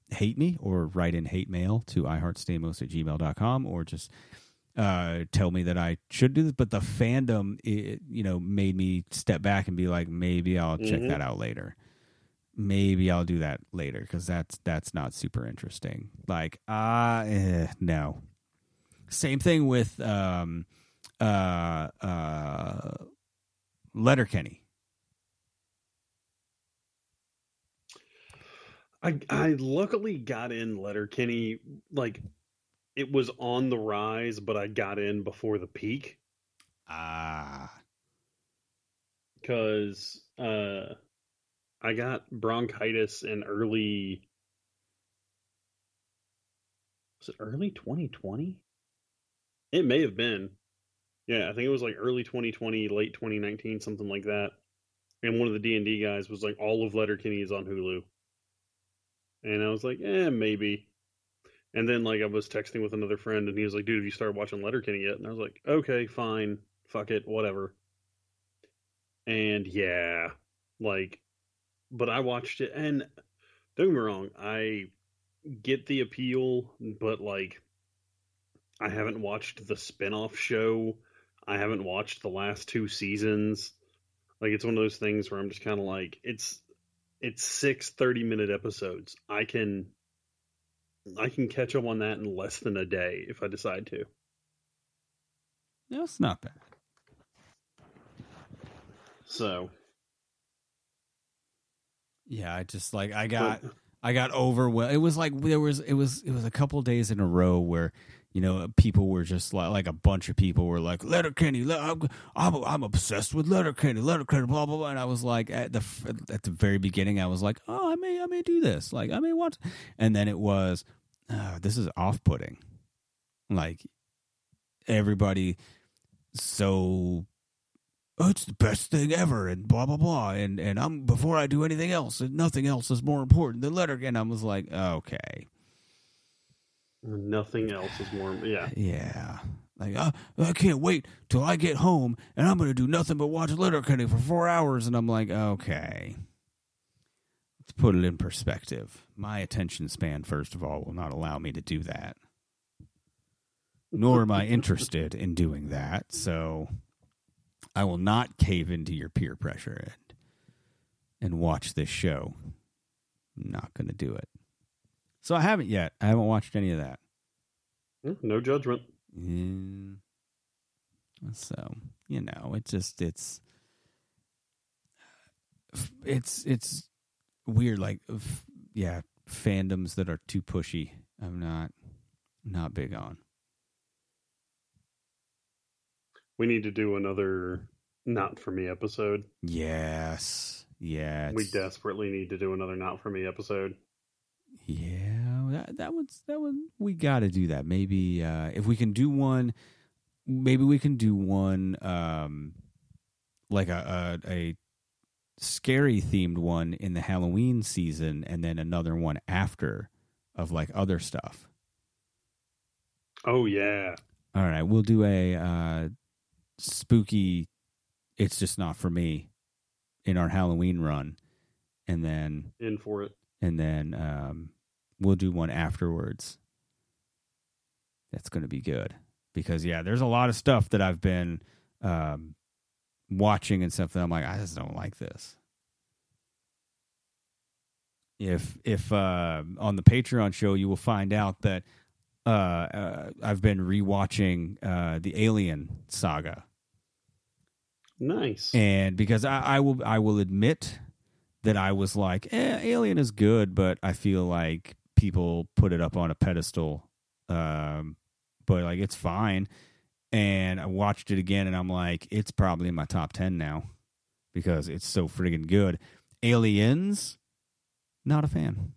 hate me or write in hate mail to iheartstamos at gmail.com or just uh, tell me that I should do this. But the fandom, it, you know, made me step back and be like, maybe I'll check Mhm. that out later. Maybe I'll do that later because that's that's not super interesting. Like, ah, eh, no. Same thing with um, uh, uh, Letterkenny. I I luckily got in Letterkenny like it was on the rise, but I got in before the peak Ah, because uh, I got bronchitis in early. Was it early 2020? It may have been. Yeah, I think it was like early 2020, late 2019, something like that. And one of the D and D guys was like, "All of Letterkenny is on Hulu," and I was like, "Eh, maybe." And then like I was texting with another friend, and he was like, "Dude, have you started watching Letterkenny yet?" And I was like, "Okay, fine, fuck it, whatever." And yeah, like, but I watched it, and don't get me wrong, I get the appeal, but like, I haven't watched the spin-off show. I haven't watched the last two seasons. Like, it's one of those things where I'm just kind of like, it's it's six 30 minute episodes. I can I can catch up on that in less than a day if I decide to. that's not bad. So, Yeah, I just like I got but- I got overwhelmed. It was like there was it was it was a couple days in a row where you know people were just like like a bunch of people were like Letterkenny, Le- I'm, I'm I'm obsessed with Letterkenny, Letterkenny, blah blah blah. And I was like at the at the very beginning, I was like, oh, I may I may do this, like I may watch, and then it was uh, this is off putting, like everybody so oh, it's the best thing ever and blah blah blah and and I'm before I do anything else and nothing else is more important than letter and I was like okay. Nothing else is more. Yeah, yeah. Like uh, I can't wait till I get home and I'm gonna do nothing but watch Letterkenny for four hours and I'm like okay. Let's put it in perspective. My attention span first of all will not allow me to do that. Nor am I interested in doing that so I will not cave into your peer pressure and and watch this show. I'm not going to do it. So I haven't yet. I haven't watched any of that. no judgment. Mm. So you know, it just it's it's it's weird. Like yeah, fandoms that are too pushy. I'm not not big on. We need to do another not for me episode. Yes, yeah. We desperately need to do another not for me episode. Yeah, that that one's that one we got to do that. Maybe uh if we can do one maybe we can do one um like a a, a scary themed one in the Halloween season and then another one after of like other stuff. Oh yeah, All right, we'll do a uh spooky it's just not for me in our Halloween run and then in for it. and then um, we'll do one afterwards. That's going to be good because yeah, there's a lot of stuff that I've been um, watching and stuff that I'm like, I just don't like this. If if uh, on the Patreon show, you will find out that uh, uh, I've been rewatching uh, the Alien saga Nice. and because I, I will I will admit that I was like, eh, Alien is good, but I feel like people put it up on a pedestal. Um, but like it's fine. And I watched it again, and I'm like, it's probably in my top ten now because it's so friggin' good. Aliens, not a fan.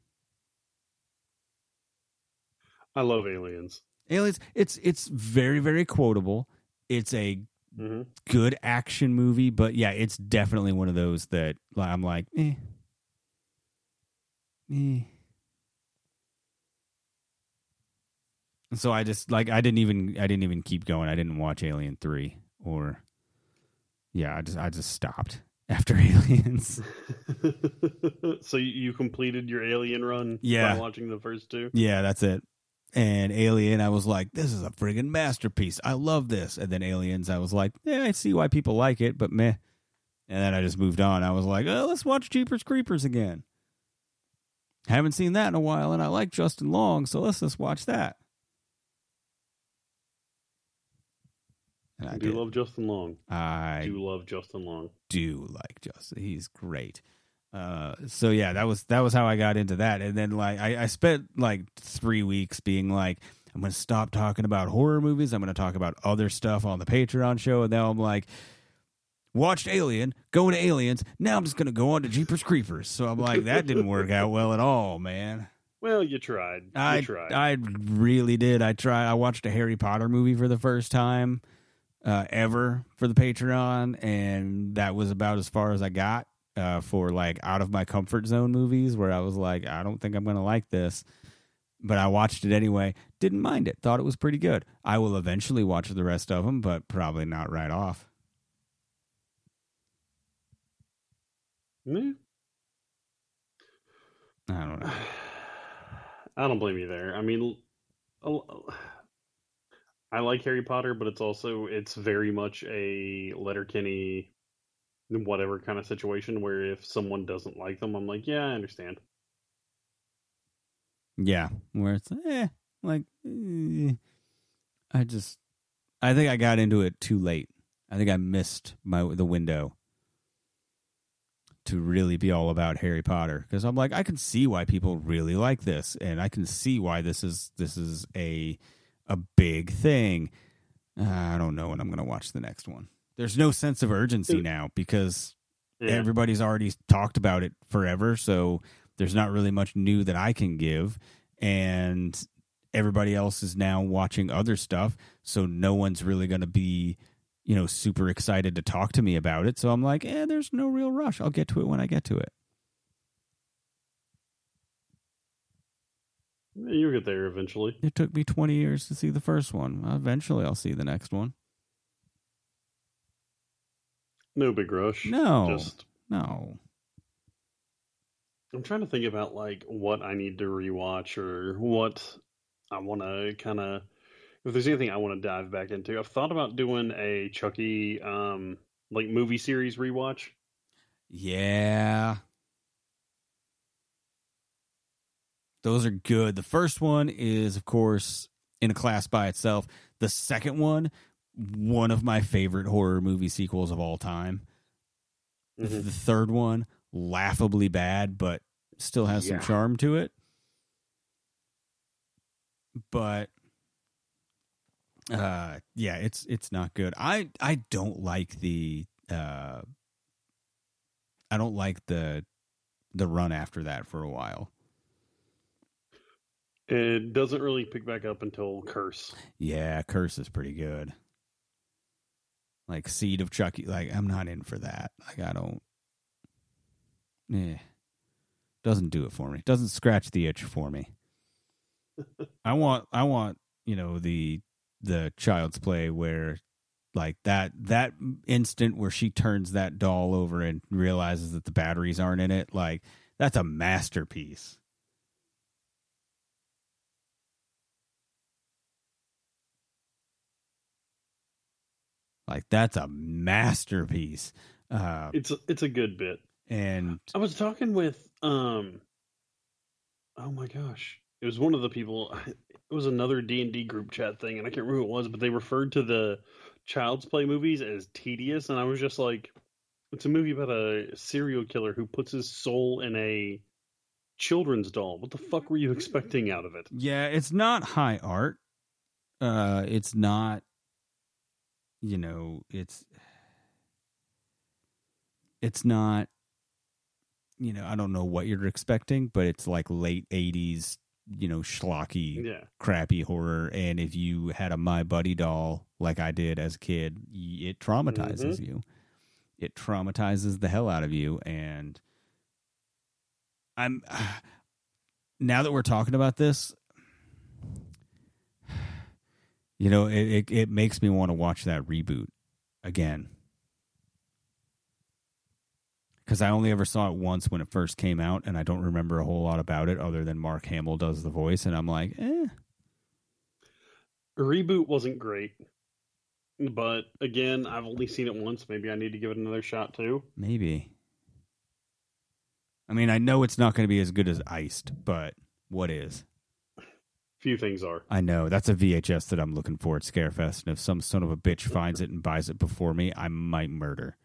I love aliens. Aliens, it's it's very very quotable. It's a hmm good action movie, but yeah, it's definitely one of those that I'm like, eh, eh. So I just like I didn't even I didn't even keep going. I didn't watch Alien three or yeah, I just I just stopped after Aliens. so you- you completed your Alien run Yeah. by watching the first two. yeah, that's it. And Alien, I was like, this is a friggin' masterpiece. I love this. And then Aliens, I was like, yeah, I see why people like it, but meh. And then I just moved on. I was like, oh, let's watch Jeepers Creepers again. Haven't seen that in a while, and I like Justin Long, so let's just watch that. And I do did. love Justin Long. I do love Justin Long. do like Justin. He's great. Uh, so yeah, that was that was how I got into that, and then like I, I spent like three weeks being like, I'm gonna stop talking about horror movies. I'm gonna talk about other stuff on the Patreon show, and now I'm like, watched Alien, going to Aliens. Now I'm just gonna go on to Jeepers Creepers. So I'm like, that didn't work out well at all, man. Well, you tried. You I tried. I really did. I tried. I watched a Harry Potter movie for the first time uh, ever for the Patreon, and that was about as far as I got uh, for like out of my comfort zone movies, where I was like, I don't think I'm going to like this. But I watched it anyway. Didn't mind it. Thought it was pretty good. I will eventually watch the rest of them, but probably not right off. Meh. I don't know. I don't blame you there. I mean, I like Harry Potter, but it's also it's very much a Letterkenny, whatever kind of situation where if someone doesn't like them, I'm like, yeah, I understand. Yeah, where it's eh, like eh. I just I think I got into it too late. I think I missed my the window to really be all about Harry Potter because I'm like I can see why people really like this and I can see why this is this is a a big thing. Uh, I don't know when I'm going to watch the next one. There's no sense of urgency now because Yeah. everybody's already talked about it forever so there's not really much new that i can give and everybody else is now watching other stuff so no one's really going to be you know super excited to talk to me about it so i'm like eh there's no real rush. I'll get to it when i get to it. You'll get there eventually. it took me 20 years to see the first one. Eventually i'll see the next one No big rush. no Just no I'm trying to think about like what I need to rewatch or what I want to kind of if there's anything I want to dive back into. I've thought about doing a Chucky um like movie series rewatch. Yeah. Those are good. The first one is, of course, in a class by itself. The second one, one of my favorite horror movie sequels of all time. Mhm. The third one, laughably bad, but still has Yeah. some charm to it. But uh yeah, it's it's not good. I I don't like the uh I don't like the the run after that for a while. It doesn't really pick back up until Curse. Yeah, Curse is pretty good. Like Seed of Chucky, like I'm not in for that. Like I don't. Yeah, doesn't do it for me. Doesn't scratch the itch for me. I want, I want, you know, the the Child's Play where, like that that instant where she turns that doll over and realizes that the batteries aren't in it. Like that's a masterpiece. Like that's a masterpiece. Uh, It's a, it's a good bit. and I was talking with um oh my gosh. It was one of the people it was another D&D group chat thing and I can't remember who it was, but they referred to the Child's Play movies as tedious and I was just like it's a movie about a serial killer who puts his soul in a children's doll. What the fuck were you expecting out of it? yeah, it's not high art. Uh, it's not. You know, it's. It's not. You know, I don't know what you're expecting, but it's like late '80s you know schlocky Yeah. crappy horror and if you had a my buddy doll like i did as a kid it traumatizes mm-hmm. you it traumatizes the hell out of you and i'm now that we're talking about this you know it it, it makes me want to watch that reboot again because I only ever saw it once when it first came out, and I don't remember a whole lot about it other than Mark Hamill does the voice, and I'm like, eh, Reboot wasn't great, but again, I've only seen it once. Maybe I need to give it another shot too. maybe. I mean, I know it's not going to be as good as Iced, but what is? Few things are. I know that's a VHS that I'm looking for at Scarefest, and if some son of a bitch finds it and buys it before me, I might murder.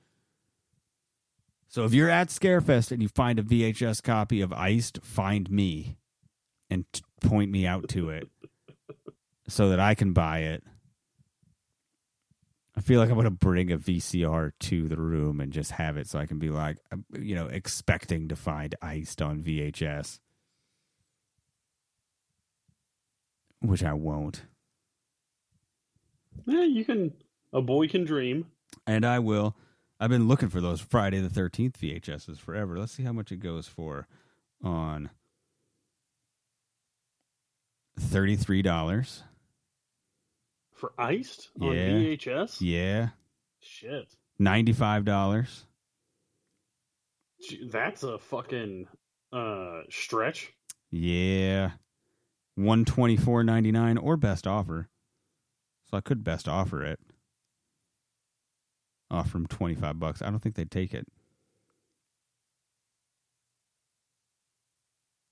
So if you're at Scarefest and you find a VHS copy of Iced, find me and t- point me out to it so that I can buy it. I feel like I'm going to bring a VCR to the room and just have it so I can be like, uh, you know, expecting to find Iced on VHS, which I won't. Yeah, you can. A boy can dream. And I will. I've been looking for those Friday the 13th VHSs forever. Let's see how much it goes for on $33. For iced on Yeah. VHS? Yeah. Shit. $95. That's a fucking uh stretch. Yeah. 124.99 or best offer. So I could best offer it. Oh, offer them 25 bucks. I don't think they'd take it.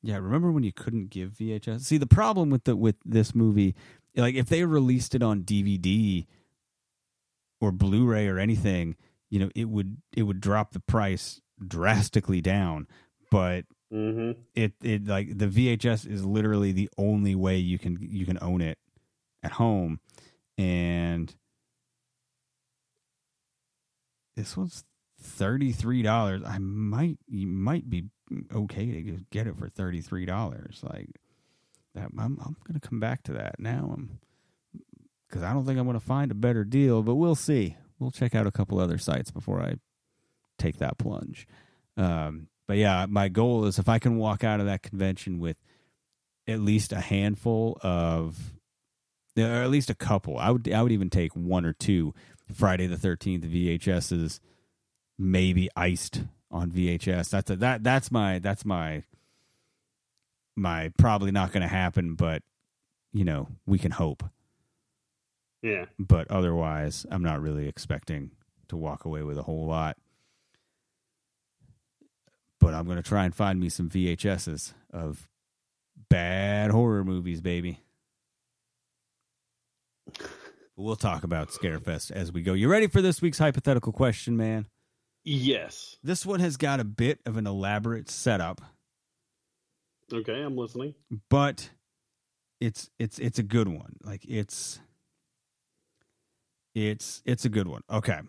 Yeah, remember when you couldn't give VHS? See, the problem with the with this movie, like if they released it on DVD or Blu-ray or anything, you know, it would it would drop the price drastically down. But Mm-hmm. it it like the VHS is literally the only way you can you can own it at home, and this one's thirty three dollars. I might you might be okay to just get it for thirty three dollars. Like that, I'm I'm gonna come back to that now. I'm because I don't think I'm gonna find a better deal, but we'll see. We'll check out a couple other sites before I take that plunge. Um, but yeah, my goal is if I can walk out of that convention with at least a handful of, or at least a couple. I would I would even take one or two Friday the Thirteenth VHSs, maybe iced on VHS. That's a, that that's my that's my my probably not going to happen, but you know we can hope. Yeah. But otherwise, I'm not really expecting to walk away with a whole lot but I'm going to try and find me some VHSs of bad horror movies, baby. We'll talk about Scarefest as we go. You ready for this week's hypothetical question, man? Yes. This one has got a bit of an elaborate setup, Okay, I'm listening. but it's it's it's a good one. Like it's it's it's a good one. Okay.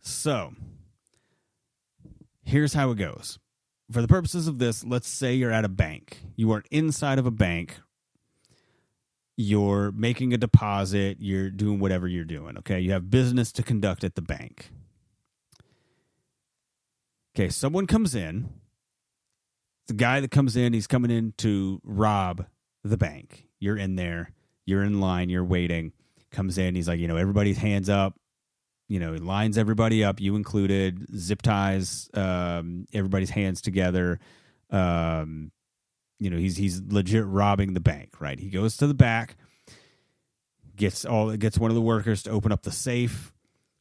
So, here's how it goes. For the purposes of this, let's say you're at a bank. You are inside of a bank. You're making a deposit, you're doing whatever you're doing, okay? You have business to conduct at the bank. Okay, someone comes in. The guy that comes in, he's coming in to rob the bank. You're in there, you're in line, you're waiting. Comes in, he's like, you know, everybody's hands up. You know, he lines everybody up, you included, zip ties um, everybody's hands together. Um, you know, he's he's legit robbing the bank, right? He goes to the back, gets all gets one of the workers to open up the safe.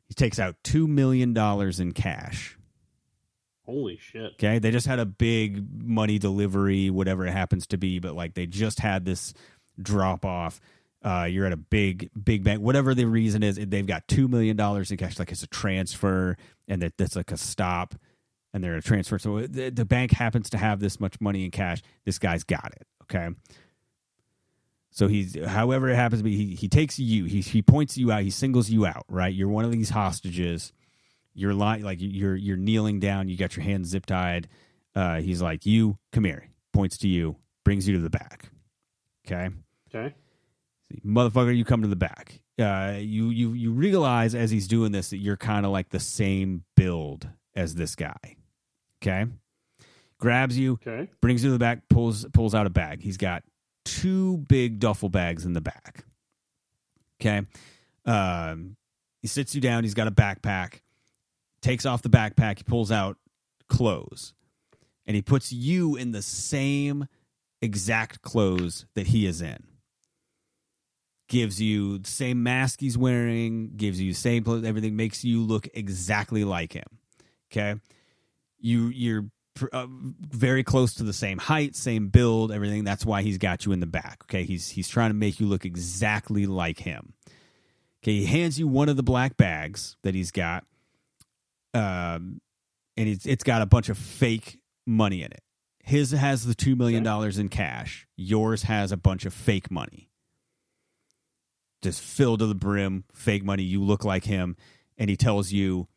He takes out two million dollars in cash. Holy shit. Okay, they just had a big money delivery, whatever it happens to be, but like they just had this drop off. Uh, you're at a big, big bank, whatever the reason is. They've got two million dollars in cash, like it's a transfer, and that that's like a stop, and they're a transfer. So the, the bank happens to have this much money in cash. This guy's got it. Okay. So he's, however it happens to be, he, he takes you, he, he points you out, he singles you out, right? You're one of these hostages you're lying like you're you're kneeling down you got your hands zip tied uh he's like you come here points to you brings you to the back Okay. Okay. Motherfucker, you come to the back. Uh, you you you realize as he's doing this that you're kind of like the same build as this guy. Okay, grabs you, Okay. brings you to the back, pulls pulls out a bag. He's got two big duffel bags in the back. Okay, um, he sits you down. He's got a backpack. Takes off the backpack. He pulls out clothes, and he puts you in the same exact clothes that he is in gives you the same mask he's wearing, gives you the same clothes, everything makes you look exactly like him. Okay, you you're pr- uh, very close to the same height, same build, everything. That's why he's got you in the back. Okay, he's he's trying to make you look exactly like him. Okay, he hands you one of the black bags that he's got, um, and it's it's got a bunch of fake money in it. His has the two million dollars in cash. Yours has a bunch of fake money just filled to the brim, fake money. You look like him. And he tells you,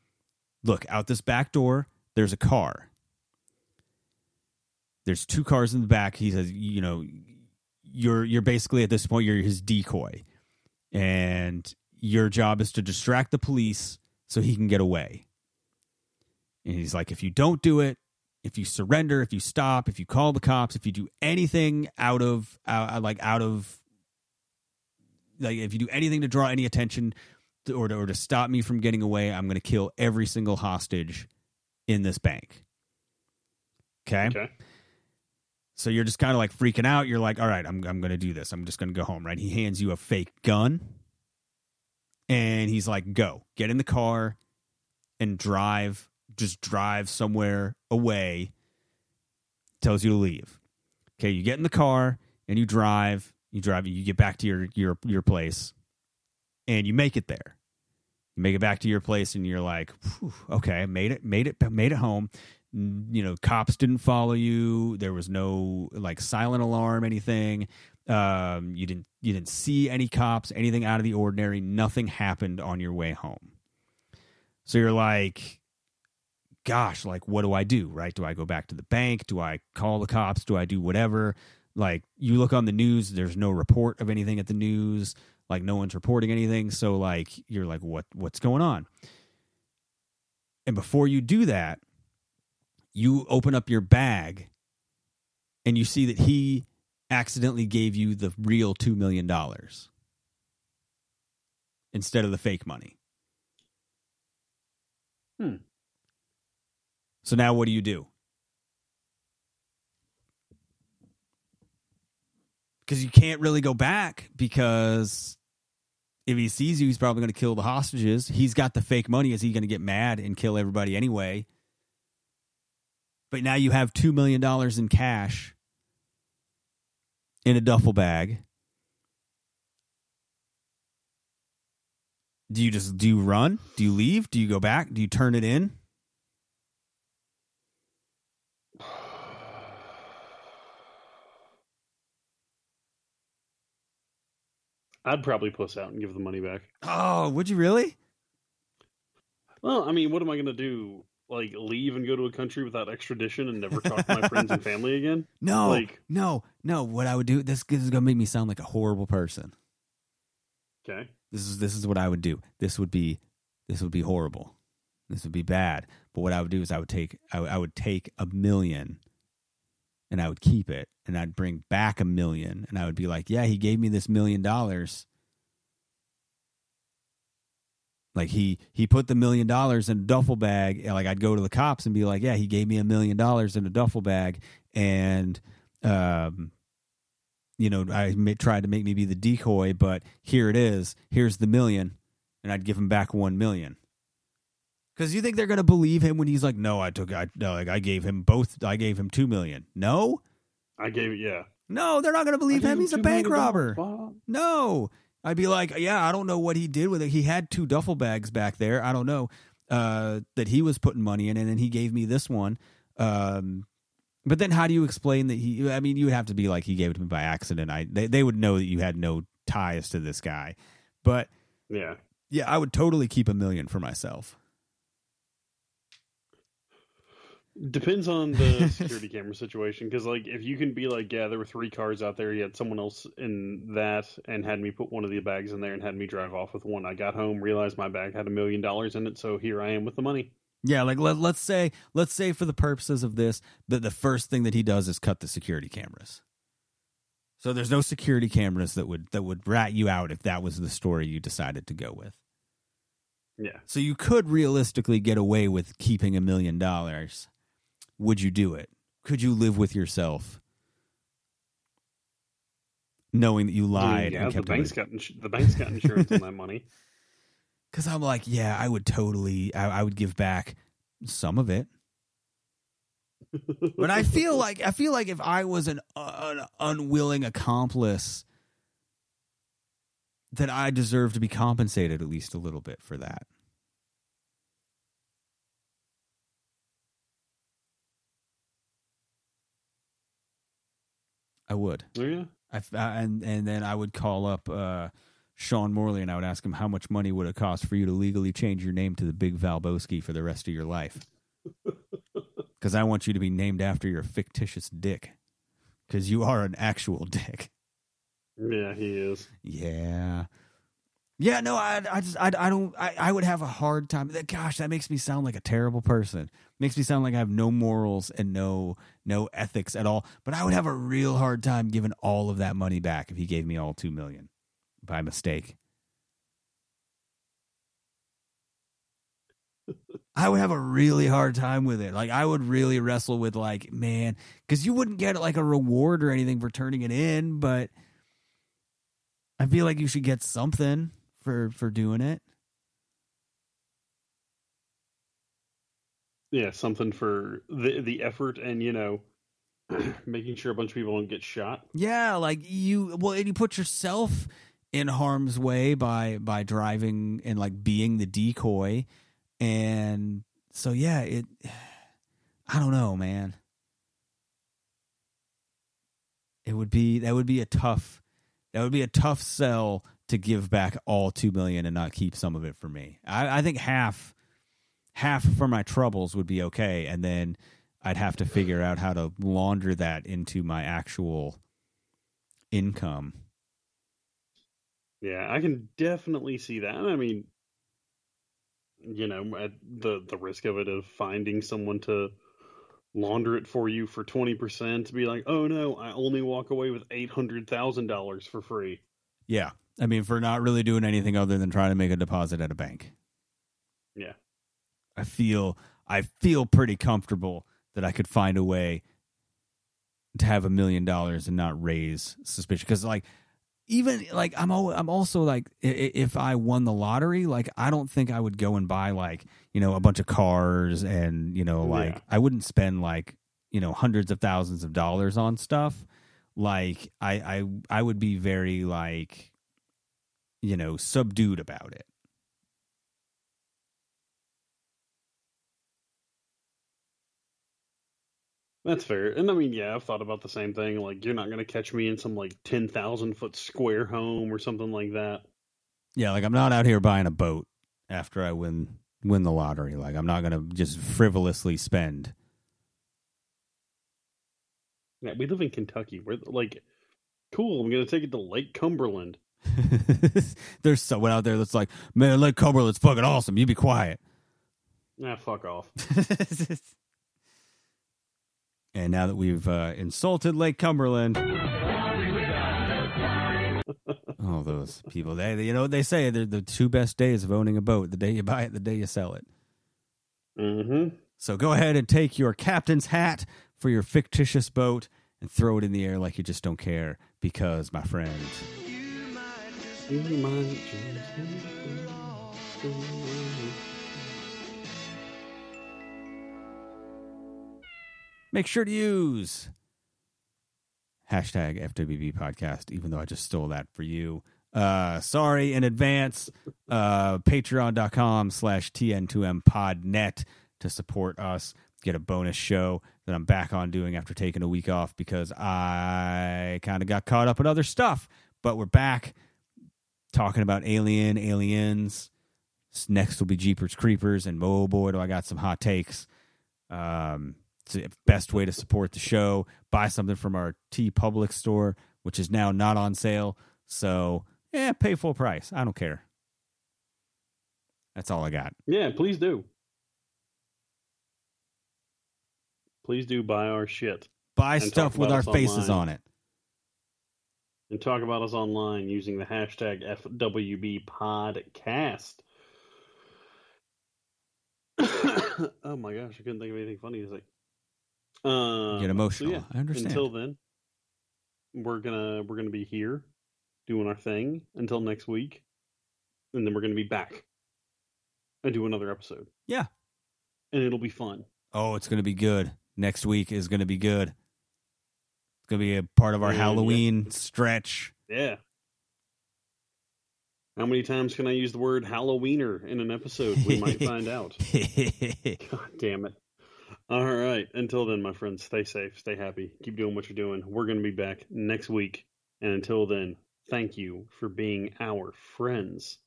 look, out this back door, there's a car. There's two cars in the back. He says, you know, you're you're basically at this point, you're his decoy. And your job is to distract the police so he can get away. And he's like, if you don't do it, if you surrender, if you stop, if you call the cops, if you do anything out of uh, like out of like if you do anything to draw any attention to, or to, or to stop me from getting away, I'm going to kill every single hostage in this bank. Okay. Okay. So you're just kind of like freaking out. You're like, all right, I'm I'm going to do this. I'm just going to go home. Right. He hands you a fake gun, and he's like, go get in the car and drive. Just drive somewhere away. Tells you to leave. Okay. You get in the car and you drive you drive you get back to your your your place and you make it there. You make it back to your place and you're like okay made it made it made it home. You know cops didn't follow you. There was no like silent alarm anything. Um you didn't you didn't see any cops anything out of the ordinary. Nothing happened on your way home. So you're like gosh like what do i do right? Do i go back to the bank? Do i call the cops? Do i do whatever like you look on the news there's no report of anything at the news like no one's reporting anything. So like you're like what what's going on? And before you do that you open up your bag and you see that he accidentally gave you the real 2 million dollars instead of the fake money. Hmm. so now what do you do because you can't really go back because if he sees you, he's probably going to kill the hostages. He's got the fake money. Is he going to get mad and kill everybody anyway? But now you have $2 million in cash in a duffel bag. Do you just do you run? Do you leave? Do you go back? Do you turn it in? I'd probably puss out and give the money back. Oh, would you really? Well, I mean, what am I going to do? Like leave and go to a country without extradition and never talk to my friends and family again? No, Like- no, no. What I would do this, this is gonna make me sound like a horrible person. Okay. This is this is what I would do. This would be this would be horrible. This would be bad. But what I would do is I would take I, I would take a million and I would keep it and I'd bring back a million and I would be like, yeah, he gave me this million dollars. Like he he put the million dollars in a duffel bag. Like I'd go to the cops and be like, yeah, he gave me a million dollars in a duffel bag, and um, you know, I tried to make me be the decoy, but here it is. Here's the million, and I'd give him back one million. Because you think they're gonna believe him when he's like, no, I took, I no, like I gave him both. I gave him two million. No, I gave it, yeah. no, they're not gonna believe I him. He's a bank robber. No. I'd be like, yeah, I don't know what he did with it. He had two duffel bags back there. I don't know uh, that he was putting money in, and then he gave me this one. Um, but then, how do you explain that he? I mean, you would have to be like he gave it to me by accident. I they they would know that you had no ties to this guy. But Yeah. yeah, I would totally keep a million for myself. Depends on the security camera situation. Because, like, if you can be like, yeah, there were three cars out there, you had someone else in that, and had me put one of the bags in there and had me drive off with one. I got home, realized my bag had a million dollars in it, so here I am with the money. Yeah, like let, let's say let's say for the purposes of this that the first thing that he does is cut the security cameras. So there's no security cameras that would that would rat you out if that was the story you decided to go with. Yeah. So you could realistically get away with keeping a million dollars. Would you do it? Could you live with yourself knowing that you lied yeah, and the kept bank's got ins- the bank's got insurance on that money. Because I'm like, yeah, I would totally, I, I would give back some of it. but I feel like I feel like if I was an, uh, an unwilling accomplice, that I deserve to be compensated at least a little bit for that. I would. Oh, yeah. I, I- and and then I would call up uh, Sean Morley and I would ask him how much money would it cost for you to legally change your name to the Big Valbowski for the rest of your life. Because I want you to be named after your fictitious dick. Because you are an actual dick. Yeah, he is. Yeah. Yeah, no, I, I just, I, I don't, I, I would have a hard time. Gosh, that makes me sound like a terrible person. Makes me sound like I have no morals and no, no ethics at all. But I would have a real hard time giving all of that money back if he gave me all two million by mistake. I would have a really hard time with it. Like I would really wrestle with like, man, because you wouldn't get like a reward or anything for turning it in, but I feel like you should get something for for doing it. Yeah, something for the the effort and you know making sure a bunch of people don't get shot. Yeah, like you well, and you put yourself in harm's way by by driving and like being the decoy, and so yeah, it. I don't know, man. It would be that would be a tough that would be a tough sell to give back all two million and not keep some of it for me. I, I think half half for my troubles would be okay, and then I'd have to figure out how to launder that into my actual income. Yeah, I can definitely see that. I mean, you know, at the the risk of it of finding someone to launder it for you for twenty percent, to be like, oh no, I only walk away with eight hundred thousand dollars for free. Yeah. I mean, for not really doing anything other than trying to make a deposit at a bank. Yeah, I feel I feel pretty comfortable that I could find a way to have a million dollars and not raise suspicion because like even like I'm al- I'm also like if I won the lottery like I don't think I would go and buy like you know a bunch of cars and you know like Yeah. I wouldn't spend like you know hundreds of thousands of dollars on stuff like I I I would be very like you know subdued about it that's fair. And I mean, yeah, I've thought about the same thing. Like, you're not going to catch me in some like ten thousand foot square home or something like that. Yeah, like I'm not out here buying a boat after I win win the lottery. Like I'm not gonna just frivolously spend. Yeah, we live in Kentucky. We're like, cool. I'm going to take it to Lake Cumberland. There's someone out there that's like, man, Lake Cumberland's fucking awesome. You be quiet. Nah, fuck off. and now that we've uh, insulted Lake Cumberland, all those people, they, you know what they say? They're the two best days of owning a boat: the day you buy it, the day you sell it. Mm-hmm. So go ahead and take your captain's hat for your fictitious boat and throw it in the air like you just don't care, because, my friend. Make sure to use hashtag FWB podcast, even though I just stole that for you. Uh, sorry in advance. Uh, Patreon.com slash TN2M podnet to support us. Get a bonus show that I'm back on doing after taking a week off because I kind of got caught up in other stuff. But we're back talking about Alien, Aliens. Next will be Jeepers Creepers, and oh boy, do I got some hot takes. Um, It's the best way to support the show. Buy something from our TeePublic store, which is now not on sale. So, yeah, pay full price. I don't care. That's all I got. Yeah, please do. Please do buy our shit Buy stuff with our faces online. on it. And talk about us online using the hashtag FWB podcast. oh my gosh, I couldn't think of anything funny to say. Um, Get emotional. So yeah, I understand. Until then, we're gonna we're gonna be here doing our thing until next week, and then we're gonna be back and do another episode. Yeah. and it'll be fun. Oh, it's going to be good. Next week is going to be good. It's going to be a part of our yeah. Halloween stretch. Yeah. How many times can I use the word Halloweener in an episode? We might find out. God damn it. All right. Until then, my friends, stay safe, stay happy, keep doing what you're doing. We're going to be back next week. And until then, thank you for being our friends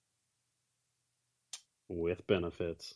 with benefits.